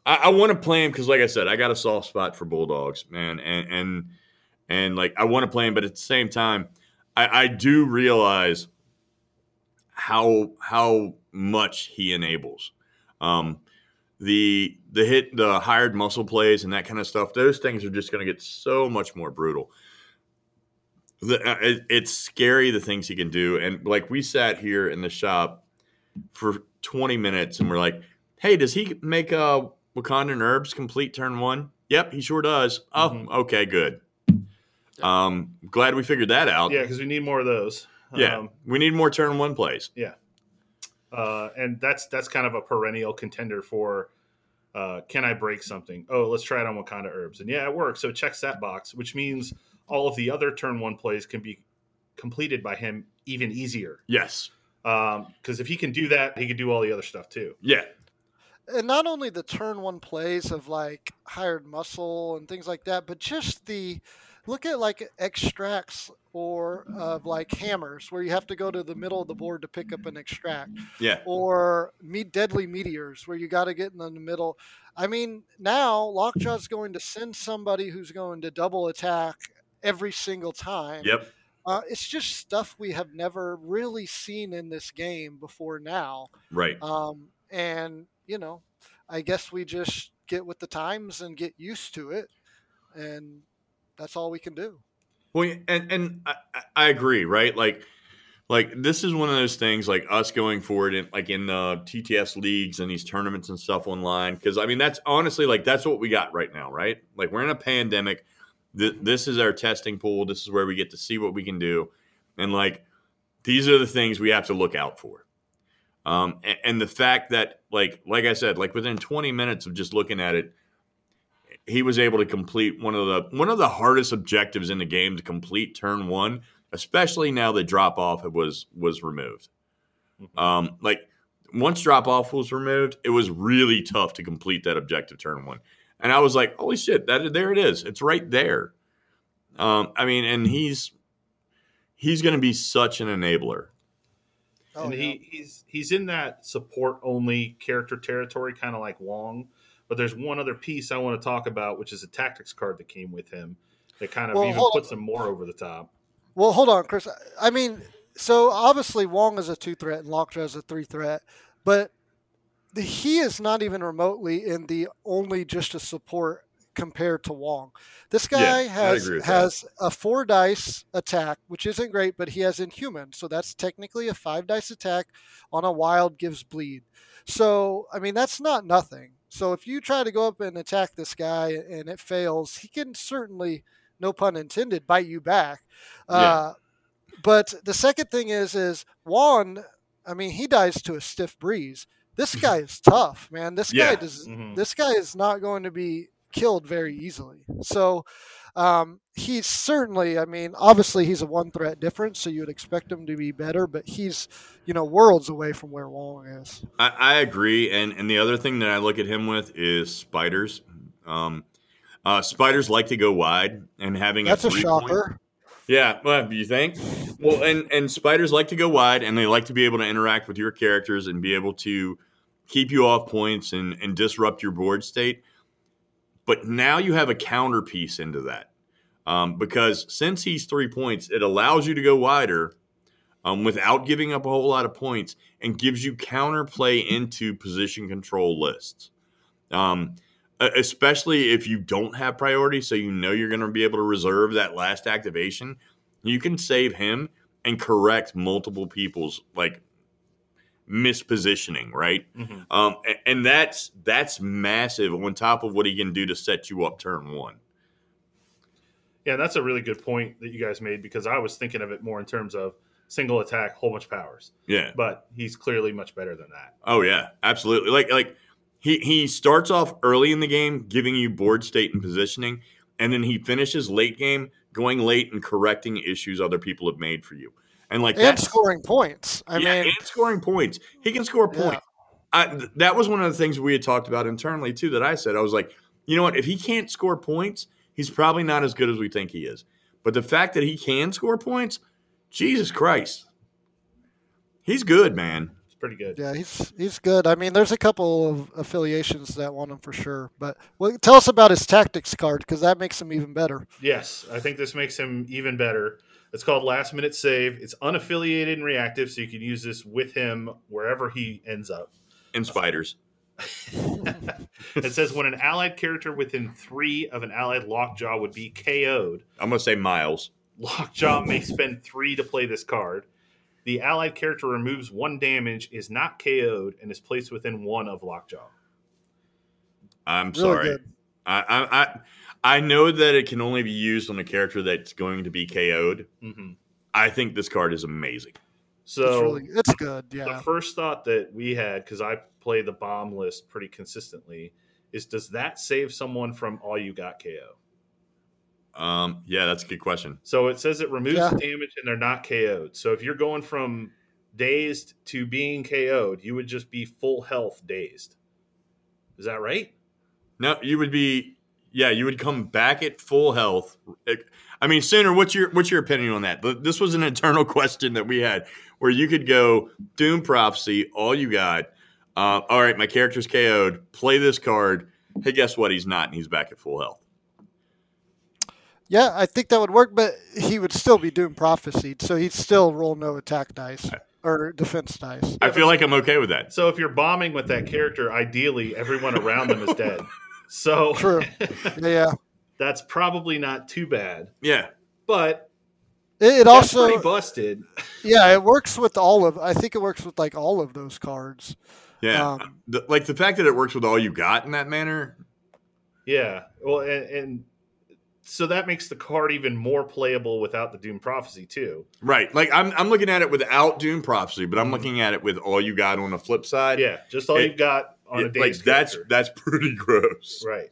I, I want to play him because, like I said, I got a soft spot for bulldogs, man, and and and like I want to play him, but at the same time, I, I do realize how how much he enables. Um, the the hit the hired muscle plays and that kind of stuff those things are just going to get so much more brutal. The, uh, it, it's scary the things he can do and like we sat here in the shop for 20 minutes and we're like hey does he make uh wakandan herbs complete turn one? Yep he sure does. Oh Mhm. okay good. Um glad we figured that out. Yeah, because we need more of those. yeah Um, we need more turn one plays uh, and that's that's kind of a perennial contender for uh, can I break something? Oh, let's try it on Wakanda herbs, and yeah, it works. So it checks that box, which means all of the other turn one plays can be completed by him even easier. yes Because if he can do that, he can do all the other stuff too. yeah and not only the turn one plays of like hired muscle and things like that, but just the look at like extracts or of like hammers where you have to go to the middle of the board to pick up an extract yeah or meet deadly meteors where you got to get in the middle. I mean, now Lockjaw's going to send somebody who's going to double attack every single time. yep Uh, it's just stuff we have never really seen in this game before now. right Um, and, you know, I guess we just get with the times and get used to it. And that's all we can do. Well, and and I, I- agree, right? Like, like this is one of those things, like us going forward in like in the TTS leagues and these tournaments and stuff online. Because I mean, that's honestly like that's what we got right now, right? Like we're in a pandemic. Th- this is our testing pool. This is where we get to see what we can do, and like these are the things we have to look out for. Um, and, and the fact that, like, like I said, like within 20 minutes of just looking at it, he was able to complete one of the one of the hardest objectives in the game to complete turn one, especially now that drop off was was removed. Mhm. Um, like once drop off was removed, it was really tough to complete that objective turn one. And I was like, holy shit, that there it is. It's right there. Um, I mean, and he's he's going to be such an enabler. Oh, and yeah. he, he's he's in that support only character territory, kind of like Wong. But there's one other piece I want to talk about, which is a tactics card that came with him that kind of Well, even puts him more over the top. Well, hold on, Chris. I mean, so obviously Wong is a two threat and Lockjaw is a three threat, but the, he is not even remotely in the only just a support compared to Wong. This guy Yeah, has has a four dice attack, which isn't great, but he has Inhuman, so that's technically a five dice attack on a wild gives bleed. So I mean, that's not nothing. So if you try to go up and attack this guy and it fails, he can certainly, no pun intended, bite you back. Yeah. Uh, but the second thing is, is Wong. I mean, he dies to a stiff breeze. This guy is tough, man. This Yeah. guy does. Mhm. This guy is not going to be killed very easily. So um, he's certainly. I mean, obviously he's a one threat difference, so you would expect him to be better. But he's, you know, worlds away from where Wong is. I, I agree, and and the other thing that I look at him with is spiders. Um, uh, spiders like to go wide, and having That's a point- shocker. Yeah, well, do you think? Well, and and spiders like to go wide, and they like to be able to interact with your characters and be able to keep you off points and and disrupt your board state. But now you have a counter piece into that, um, because since he's three points, it allows you to go wider um, without giving up a whole lot of points, and gives you counterplay into position control lists. Um, especially if you don't have priority, so you know you're going to be able to reserve that last activation, you can save him and correct multiple people's like mispositioning, right? Mhm. Um, and that's that's massive on top of what he can do to set you up turn one. Yeah, that's a really good point that you guys made because I was thinking of it more in terms of single attack, whole bunch of powers. Yeah. But he's clearly much better than that. Oh yeah, absolutely. Like like he he starts off early in the game giving you board state and positioning, and then he finishes late game going late and correcting issues other people have made for you. And like And scoring points. I yeah, mean, and scoring points. He can score Yeah. points. I, th- that was one of the things we had talked about internally too. That I said I was like, you know what? If he can't score points, he's probably not as good as we think he is. But the fact that he can score points, Jesus Christ, he's good, man. It's pretty good. Yeah, he's he's good. I mean, there's a couple of affiliations that want him for sure. But well, tell us about his tactics card because that makes him even better. Yes, I think this makes him even better. It's called Last Minute Save. It's unaffiliated and reactive, so you can use this with him wherever he ends up. And spiders. it says when an allied character within three of an allied lockjaw would be KO'd, I'm gonna say Miles. Lockjaw may spend three to play this card. The allied character removes one damage, is not KO'd, and is placed within one of Lockjaw. I'm Really sorry. good. I, I I I know that it can only be used on a character that's going to be KO'd. hmm I think this card is amazing. So it's really it's good. the Yeah. first thought that we had, because I play the bomb list pretty consistently, is does that save someone from all you got KO? Um, yeah, that's a good question. So it says it removes Yeah. damage and they're not KO'd. So if you're going from dazed to being KO'd, you would just be full health dazed. Is that right? No, you would be. Yeah, you would come back at full health. I mean, Sooner, what's your what's your opinion on that? Th- This was an internal question that we had, where you could go Doom Prophecy, all you got. Uh, all right, my character's KO'd. Play this card. Hey, guess what? He's not, and he's back at full health. Yeah, I think that would work, but he would still be doing prophecy, so he'd still roll no attack dice or defense dice. I feel like I'm okay with that. So if you're bombing with that character, ideally everyone around them is dead. So True. Yeah. that's probably not too bad. Yeah, But It, it also pretty busted. yeah, it works with all of I think it works with like all of those cards. yeah. Um, The- like the fact that it works with all you got in that manner. Yeah. Well, and, and so that makes the card even more playable without the Doom Prophecy too. Right. Like I'm I'm looking at it without Doom Prophecy, but I'm looking at it with all you got on the flip side. Yeah, just all It- you've got on a It- like that's character. that's pretty gross. right.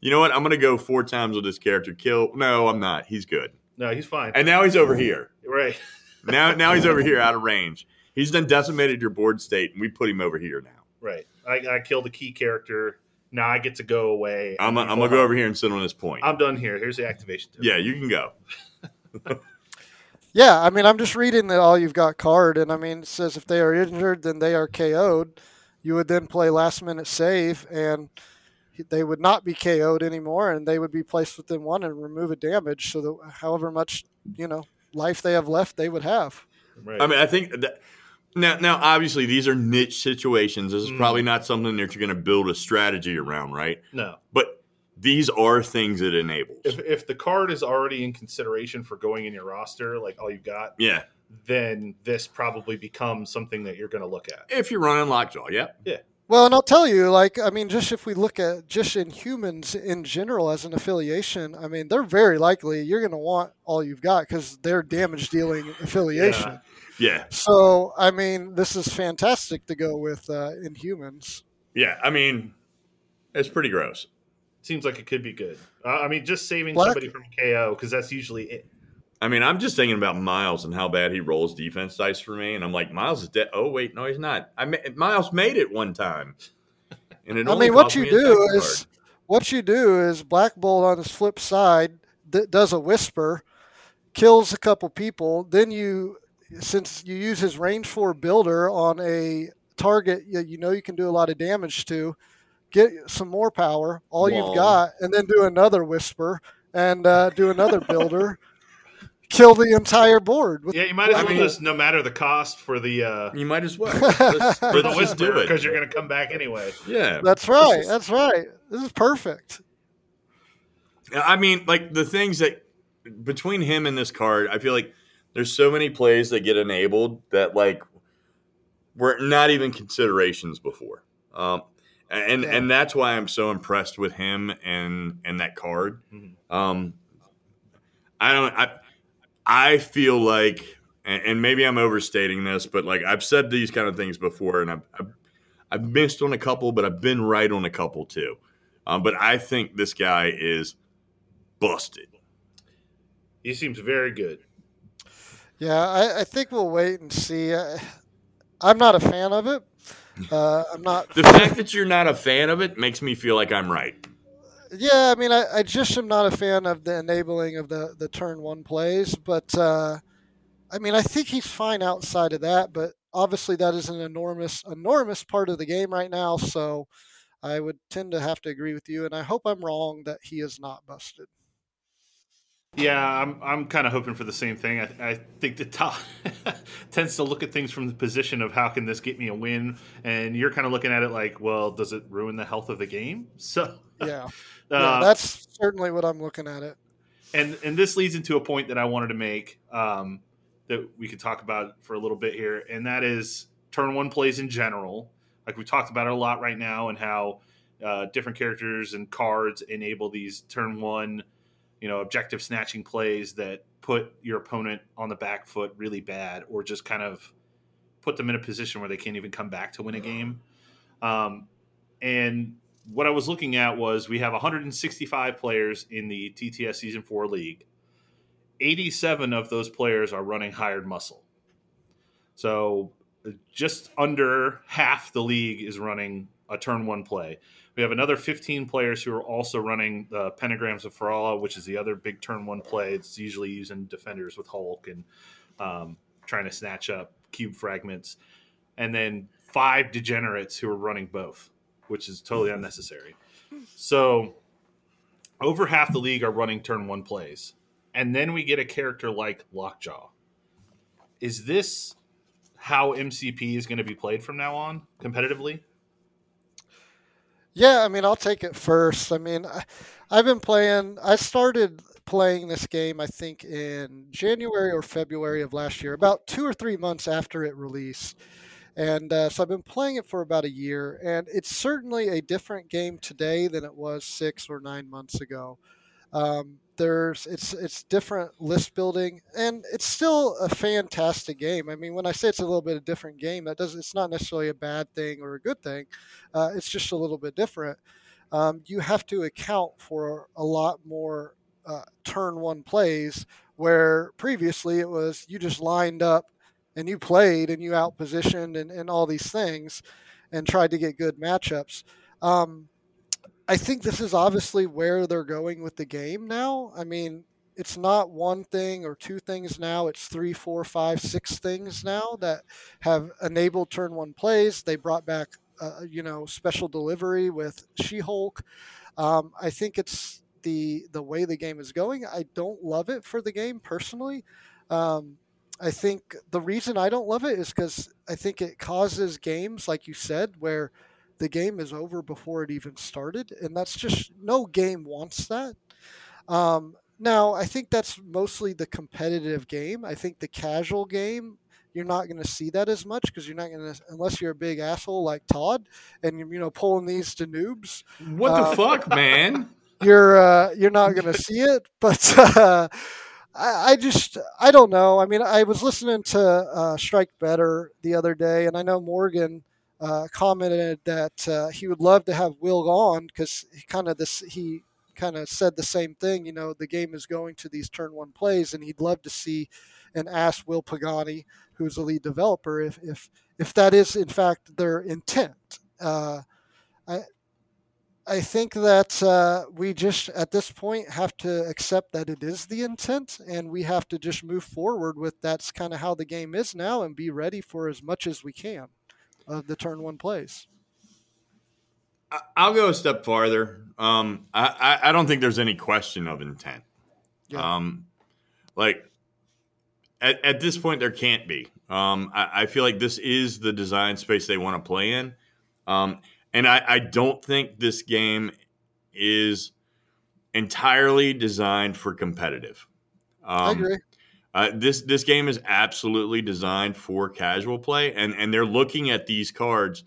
You know what? I'm gonna go four times with this character. Kill. No, I'm not. He's good. No, he's fine. And now he's over here. right. Now now he's over here out of range. He's done decimated your board state, and we put him over here now. Right. I, I killed a key character. Now I get to go away. I'm, and I'm gonna go over here and sit on this point. I'm done here. Here's the activation. tip. yeah, you can go. Yeah, I mean, I'm just reading the all you've got card, and I mean, it says if they are injured, then they are KO'd. You would then play last minute save, and they would not be KO'd anymore, and they would be placed within one and remove a damage. So that however much you know life they have left, they would have. Right. I mean, I think that now, now obviously these are niche situations. This is Mm. probably not something that you're going to build a strategy around, right? no. But these are things it enables. If, if the card is already in consideration for going in your roster, like all you've got, yeah, then this probably becomes something that you're going to look at. if you're running Lockjaw, yeah. Yeah. Well, and I'll tell you, like, I mean, just if we look at just Inhumans in general as an affiliation, I mean, they're very likely you're going to want all you've got because they're damage dealing affiliation. Yeah, So, I mean, this is fantastic to go with uh, Inhumans. yeah. I mean, it's pretty gross. Seems like it could be good. Uh, I mean, just saving Black- somebody from KO because that's usually it. I mean, I'm just thinking about Miles and how bad he rolls defense dice for me, and I'm like, Miles is dead. Oh wait, no, he's not. I ma- Miles made it one time, and it I mean, what you me do is card. what you do is Black Bolt on his flip side that does a whisper, kills a couple people. Then you, since you use his range four builder on a target you, you know you can do a lot of damage to, get some more power. All Wall. you've got, and then do another whisper and uh, do another builder. Kill the entire board. With, Yeah, you might as I well mean- just no matter the cost for the uh, You might as well Let's- for the let's just do whisper because you're going to come back anyway. Yeah, That's right. is- That's right. This is perfect. I mean, like the things that between him and this card, I feel like there's so many plays that get enabled that like were not even considerations before. Um, and Yeah. and that's why I'm so impressed with him and and that card. Mhm. Um, I don't. I I feel like, and, and maybe I'm overstating this, but like I've said these kind of things before, and I've I've, I've missed on a couple, but I've been right on a couple too. Um, but I think this guy is busted. He seems very good. Yeah, I, I think we'll wait and see. I, I'm not a fan of it. Uh, I'm not. The fact that you're not a fan of it makes me feel like I'm right. Yeah, I mean, I, I just am not a fan of the enabling of the, the turn one plays, but uh, I mean, I think he's fine outside of that. But obviously, that is an enormous, enormous part of the game right now. So I would tend to have to agree with you, and I hope I'm wrong that he is not busted. Yeah, I'm I'm kind of hoping for the same thing. I, I think the top tends to look at things from the position of how can this get me a win, and you're kind of looking at it like, well, does it ruin the health of the game? So, Yeah, uh, yeah, that's certainly what I'm looking at it. and and this leads into a point that I wanted to make um, that we could talk about for a little bit here, and that is turn one plays in general. Like we talked about it a lot right now, and how uh, different characters and cards enable these turn one, you know, objective snatching plays that put your opponent on the back foot really bad, or just kind of put them in a position where they can't even come back to win a game. Um, and what I was looking at was we have 165 players in the TTS Season 4 league. 87 of those players are running hired muscle. So just under half the league is running a turn one play. We have another 15 players who are also running the Pentagrams of Farallah, which is the other big turn one play. It's usually using defenders with Hulk and um, trying to snatch up cube fragments. And then five degenerates who are running both, which is totally unnecessary. So over half the league are running turn one plays. And then we get a character like Lockjaw. Is this how MCP is going to be played from now on competitively? Yeah, I mean, I'll take it first. I mean, I, I've been playing. I started playing this game, I think, in January or February of last year, about two or three months after it released. And uh, so I've been playing it for about a year, and it's certainly a different game today than it was six or nine months ago. Um, There's it's it's different list building, and it's still a fantastic game. I mean, when I say it's a little bit of different game, that doesn't it's not necessarily a bad thing or a good thing. Uh, it's just a little bit different. Um, you have to account for a lot more uh, turn one plays where previously it was you just lined up and you played and you outpositioned and, and all these things and tried to get good matchups. Um, I think this is obviously where they're going with the game now. I mean, it's not one thing or two things now. It's three, four, five, six things now that have enabled turn one plays. They brought back, uh, you know, special delivery with She Hulk. Um, I think it's the the way the game is going. I don't love it for the game personally. Um, I think the reason I don't love it is because I think it causes games, like you said, where the game is over before it even started, and that's just no game wants that. Um, now, I think that's mostly the competitive game. I think the casual game, you're not going to see that as much because you're not going to, unless you're a big asshole like Todd, and you're, you know pulling these to noobs. What the um, fuck, man? You're uh, you're not going to see it, but. Uh, I, I just I don't know. I mean, I was listening to uh, Strike Better the other day, and I know Morgan uh, commented that uh, he would love to have Will on because he kind of this he kind of said the same thing. You know, the game is going to these turn one plays, and he'd love to see and ask Will Pagani, who's the lead developer, if if if that is in fact their intent. Uh, I I think that uh, we just at this point have to accept that it is the intent, and we have to just move forward with that's kind of how the game is now, and be ready for as much as we can of the turn one plays. I'll go a step farther. Um, I, I don't think there's any question of intent. Yeah. Um, like at, at this point, there can't be. Um, I, I, feel like this is the design space they want to play in. Um, and I, I don't think this game is entirely designed for competitive. Um, I agree. Uh, this this game is absolutely designed for casual play, and and they're looking at these cards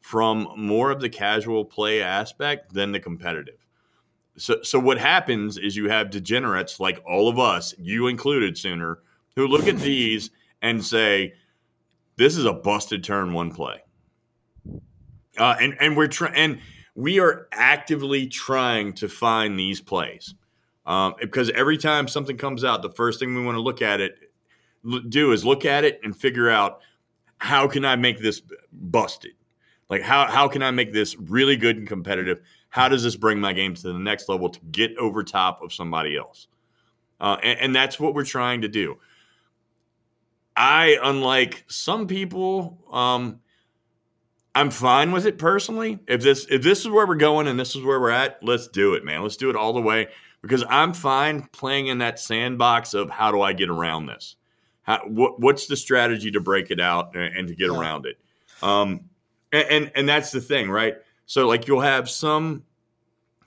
from more of the casual play aspect than the competitive. So so what happens is you have degenerates like all of us, you included, sooner, who look at these and say, "This is a busted turn one play." Uh, and and we're trying and we are actively trying to find these plays um, because every time something comes out, the first thing we want to look at it do is look at it and figure out how can I make this busted. Like how how can I make this really good and competitive? How does this bring my game to the next level to get over top of somebody else? Uh, and, and that's what we're trying to do. I, unlike some people, um, I'm fine with it personally. If this if this is where we're going and this is where we're at, let's do it, man. Let's do it all the way because I'm fine playing in that sandbox of how do I get around this? How, what, what's the strategy to break it out and, and to get yeah. around it? Um, and, and and that's the thing, right? So like you'll have some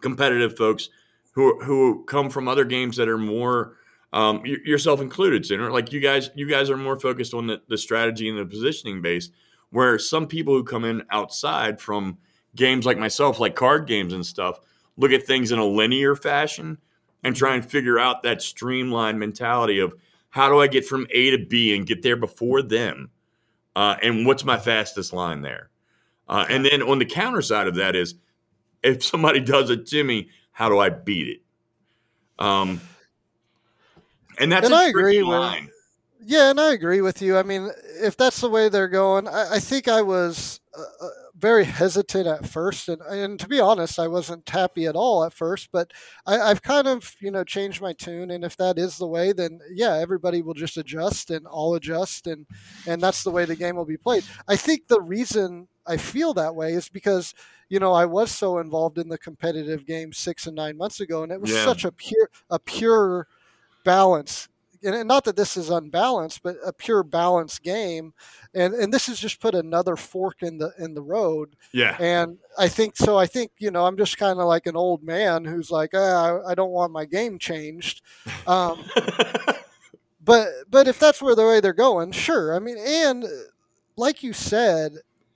competitive folks who who come from other games that are more um, yourself included, sooner. Like you guys, you guys are more focused on the, the strategy and the positioning base where some people who come in outside from games like myself, like card games and stuff, look at things in a linear fashion and try and figure out that streamlined mentality of how do I get from A to B and get there before them? Uh, and what's my fastest line there? Uh, and then on the counter side of that is if somebody does it to me, how do I beat it? Um, and that's and a I agree line. With, yeah, and I agree with you. I mean, if that's the way they're going, I, I think I was uh, uh, very hesitant at first, and and to be honest, I wasn't happy at all at first. But I, I've kind of you know changed my tune, and if that is the way, then yeah, everybody will just adjust, and I'll adjust, and and that's the way the game will be played. I think the reason I feel that way is because you know I was so involved in the competitive game six and nine months ago, and it was yeah. such a pure a pure balance and not that this is unbalanced, but a pure balanced game. And and this has just put another fork in the in the road. Yeah. And I think so. I think you know I'm just kind of like an old man who's like, ah, I, I don't want my game changed. Um, but but if that's where the way they're going, sure. I mean, and like you said,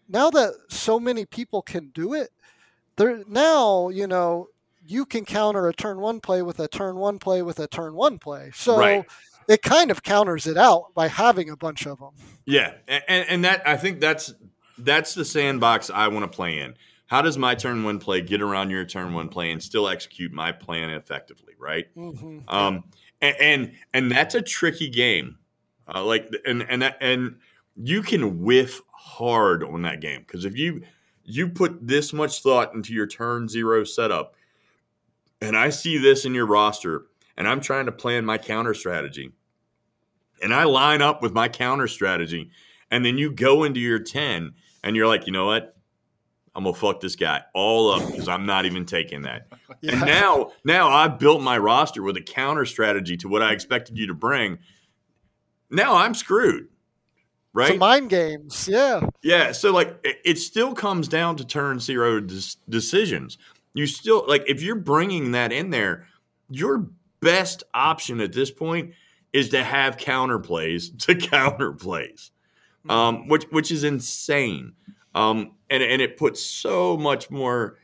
now that so many people can do it, there now you know you can counter a turn one play with a turn one play with a turn one play. So Right. It kind of counters it out by having a bunch of them. Yeah, and, and that I think that's that's the sandbox I want to play in. How does my turn one play get around your turn one play and still execute my plan effectively? Right. hmm Um, and, and and that's a tricky game. Uh, like and and that and you can whiff hard on that game because if you you put this much thought into your turn zero setup, and I see this in your roster, and I'm trying to plan my counter strategy, and I line up with my counter strategy, and then you go into your ten, and you're like, you know what? I'm gonna fuck this guy all up because I'm not even taking that. Yeah. And now, now I've built my roster with a counter strategy to what I expected you to bring. Now I'm screwed, right? So mind games, yeah. yeah. So like, it, it still comes down to turn zero des- decisions. You still like if you're bringing that in there, your best option at this point is to have counter plays to counter plays, um, which which is insane. Um, and and it puts so much more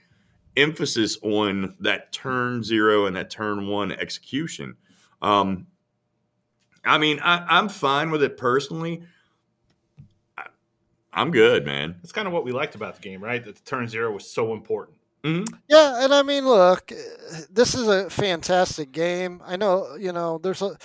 emphasis on that turn zero and that turn one execution. Um, I mean, I, I'm fine with it personally. I, I'm good, man. That's kind of what we liked about the game, right? That the turn zero was so important. Mhm. Yeah, and I mean, look, this is a fantastic game. I know, you know, there's a,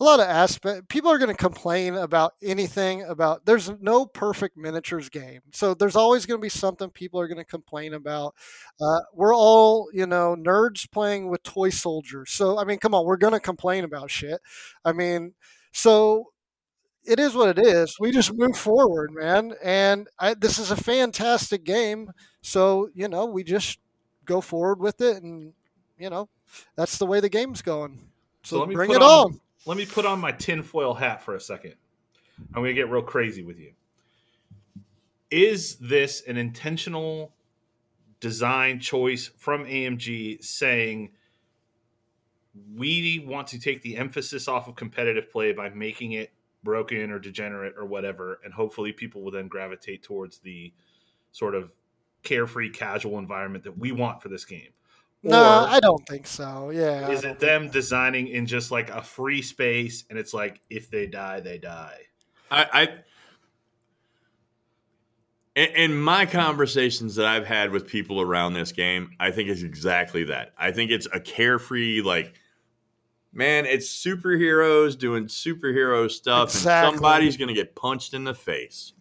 a lot of aspect. People are going to complain about anything about. There's no perfect miniatures game, so there's always going to be something people are going to complain about. Uh, we're all, you know, nerds playing with toy soldiers. So I mean, come on, we're going to complain about shit. I mean, so it is what it is. We just move forward, man. And I, this is a fantastic game. So you know, we just go forward with it, and you know, that's the way the game's going. So So, let me bring it on- on. Let me put on my tinfoil hat for a second. I'm going to get real crazy with you. Is this an intentional design choice from AMG saying we want to take the emphasis off of competitive play by making it broken or degenerate or whatever, and hopefully people will then gravitate towards the sort of carefree, casual environment that we want for this game? No, Or- I don't think so. Yeah. Is don't it think- them designing in just like a free space and it's like if they die they die I, I in, in my conversations that I've had with people around this game, I think it's exactly that. I think it's a carefree, like, man, it's superheroes doing superhero stuff, Exactly. and somebody's going to get punched in the face.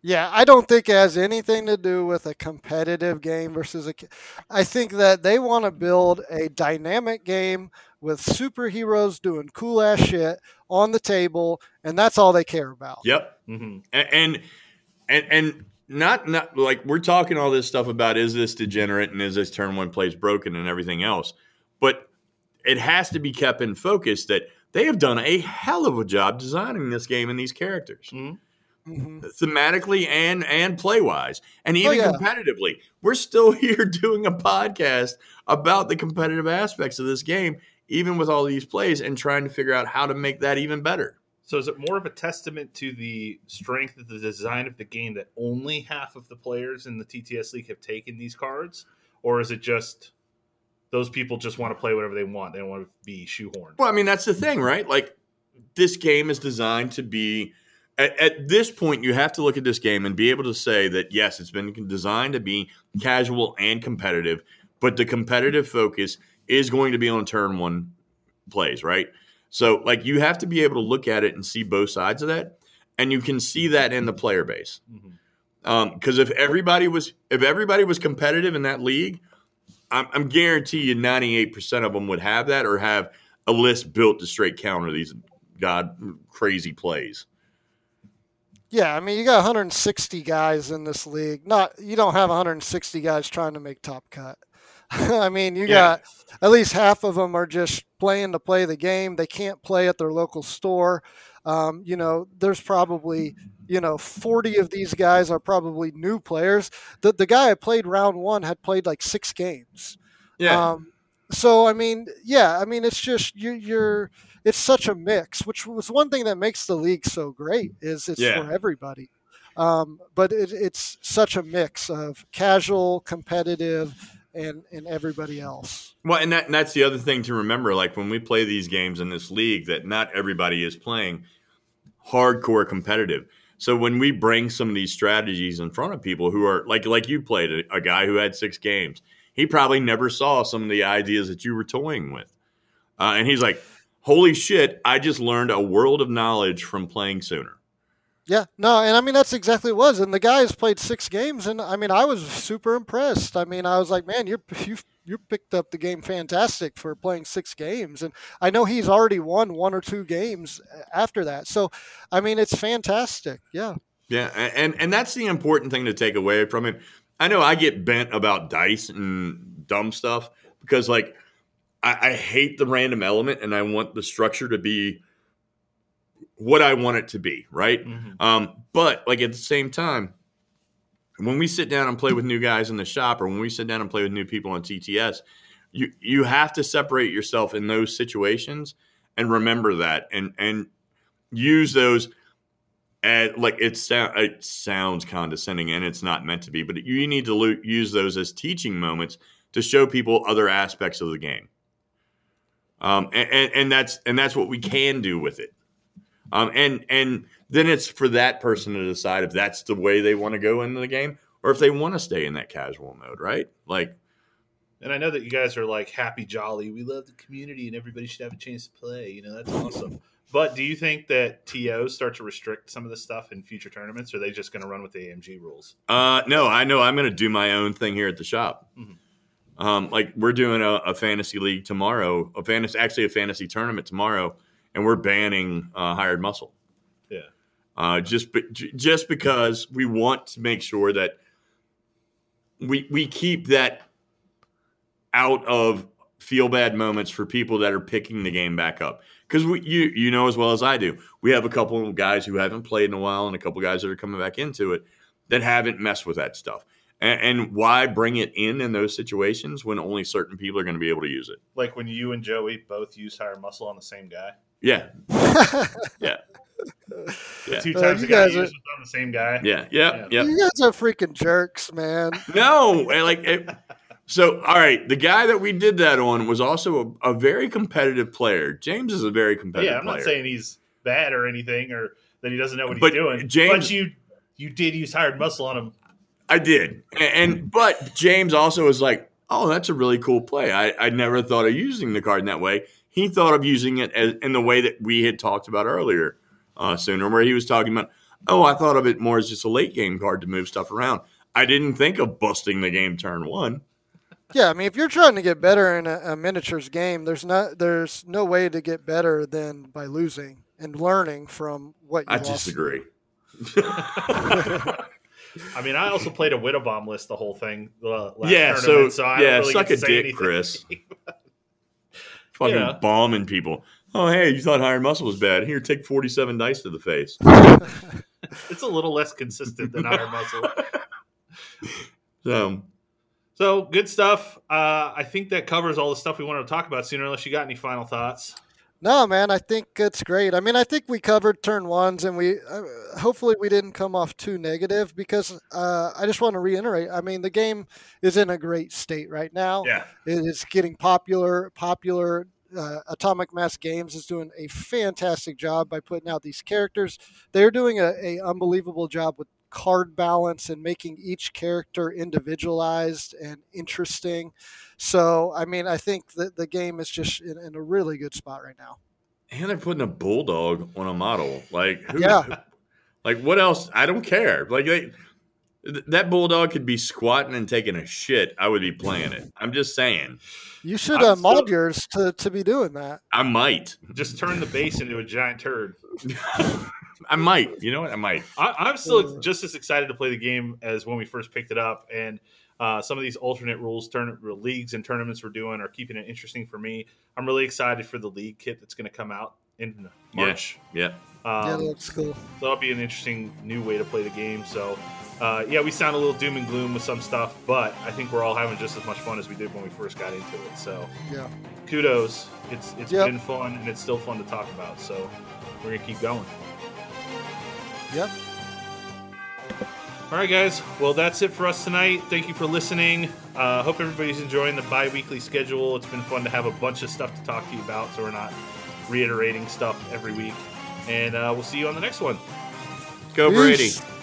Yeah, I don't think it has anything to do with a competitive game versus a. I think that they want to build a dynamic game with superheroes doing cool ass shit on the table, and that's all they care about. Yep. mm-hmm. A- and and and not not like we're talking all this stuff about is this degenerate and is this turn one plays broken and everything else but it has to be kept in focus that they have done a hell of a job designing this game and these characters. Hmm? Thematically and and play wise and Oh, even yeah. competitively. We're still here doing a podcast about the competitive aspects of this game even with all these plays and trying to figure out how to make that even better. So is it more of a testament to the strength of the design of the game that only half of the players in the tts league have taken these cards? Or is it just those people just want to play whatever they want they don't want to be shoehorned Well, I mean, that's the thing, right? Like, this game is designed to be. At, at this point, you have to look at this game and be able to say that yes, it's been designed to be casual and competitive, but the competitive focus is going to be on turn one plays, right? So, like, you have to be able to look at it and see both sides of that, and you can see that in the player base. Mm-hmm. Um, because if everybody was if everybody was competitive in that league, I'm, I'm guarantee you 98 percent of them would have that or have a list built to straight counter these god crazy plays. Yeah, I mean, you got 160 guys in this league. Not you don't have 160 guys trying to make top cut. I mean, you Yeah. got at least half of them are just playing to play the game. They can't play at their local store. Um, you know, there's probably you know 40 of these guys are probably new players. The the guy I played round one had played like six games. Um, so I mean, yeah, I mean, it's just you, you're. It's such a mix, which was one thing that makes the league so great. Is it's Yeah. for everybody, um, but it, it's such a mix of casual, competitive, and and everybody else. Well, and, that, and that's the other thing to remember. Like when we play these games in this league, that not everybody is playing hardcore competitive. So when we bring some of these strategies in front of people who are like like you played a, guy who had six games, he probably never saw some of the ideas that you were toying with, uh, and he's like, "Holy shit! I just learned a world of knowledge from playing Sooner." Yeah, no, and I mean that's exactly what it was. And the guy has played six games, and I mean I was super impressed. I mean I was like, man, you're you you picked up the game fantastic for playing six games, and I know he's already won one or two games after that. So, I mean it's fantastic. Yeah. Yeah, and and that's the important thing to take away from it. I know I get bent about dice and dumb stuff because like I, I hate the random element, and I want the structure to be what I want it to be, right? Mm-hmm. Um, but like at the same time, when we sit down and play with new guys in the shop, or when we sit down and play with new people on TTS, you you have to separate yourself in those situations and remember that, and and use those. At, like it, it sounds condescending and it's not meant to be, but you need to lo- use those as teaching moments to show people other aspects of the game. Um, and, and, and that's and that's what we can do with it. Um, and and then it's for that person to decide if that's the way they want to go into the game or if they want to stay in that casual mode, right? Like, and I know that you guys are like happy, jolly. We love the community, and everybody should have a chance to play. You know, that's awesome. But do you think that TOs start to restrict some of this stuff in future tournaments, or are they just going to run with the AMG rules? Uh, no, I know I'm going to do my own thing here at the shop. Mm-hmm. Um, like we're doing a, a, fantasy league tomorrow, a fantasy actually a fantasy tournament tomorrow and we're banning uh, hired muscle. Yeah. Uh, just be, just because we want to make sure that we we keep that out of feel bad moments for people that are picking the game back up because we you you know as well as I do we have a couple of guys who haven't played in a while and a couple of guys that are coming back into it that haven't messed with that stuff and, and why bring it in in those situations when only certain people are going to be able to use it like when you and Joey both use hired muscle on the same guy yeah. yeah. Yeah. Two times uh, you guys are, on the same guy. Yeah, yeah, yeah. You guys are freaking jerks, man. No, like it, so. All right, the guy that we did that on was also a, a very competitive player. James is a very competitive. Yeah, I'm player. not saying he's bad or anything, or that he doesn't know what but he's doing. James, but you you did use hired muscle on him. I did, and, and but James also was like, "Oh, that's a really cool play. I I never thought of using the card in that way." He thought of using it as, in the way that we had talked about earlier, uh, sooner, where he was talking about, oh, I thought of it more as just a late game card to move stuff around. I didn't think of busting the game turn one. Yeah, I mean, if you're trying to get better in a, a miniatures game, there's not there's no way to get better than by losing and learning from what you I lost. disagree. I mean, I also played a Widow Bomb list the whole thing. Uh, yeah, so, so yeah, really suck a dick, anything. Chris. fucking yeah. bombing people. Oh, hey, you thought Hired Muscle was bad. Here, take 47 dice to the face. it's a little less consistent than Hired Muscle. So, so good stuff. Uh, I think that covers all the stuff we wanted to talk about sooner, unless you got any final thoughts. No, man, I think it's great. I mean, I think we covered turn ones, and we uh, hopefully we didn't come off too negative because uh, I just want to reiterate. I mean, the game is in a great state right now. Yeah, it is getting popular. Popular. Uh, Atomic Mass Games is doing a fantastic job by putting out these characters. They're doing a, a unbelievable job with card balance and making each character individualized and interesting. So, I mean, I think that the game is just in, in a really good spot right now. And they're putting a bulldog on a model. Like, who, yeah. Like, what else? I don't care. Like, they, that bulldog could be squatting and taking a shit. I would be playing it. I'm just saying. You should uh, mod yours to, to be doing that. I might. Just turn the base into a giant turd. I might. You know what? I might. I, am still just as excited to play the game as when we first picked it up, and uh, some of these alternate rules, turn leagues and tournaments we're doing are keeping it interesting for me. I'm really excited for the league kit that's going to come out in March. Yeah, yeah, um, yeah, that's cool. So that'll be an interesting new way to play the game. So, uh, yeah, we sound a little doom and gloom with some stuff, but I think we're all having just as much fun as we did when we first got into it. So, yeah, kudos. It's it's yep. been fun and it's still fun to talk about. So, we're gonna keep going. Yep. All right, guys. Well, that's it for us tonight. Thank you for listening. Uh, hope everybody's enjoying the bi-weekly schedule. It's been fun to have a bunch of stuff to talk to you about, so we're not reiterating stuff every week. And uh, we'll see you on the next one. Go, Peace. Brady.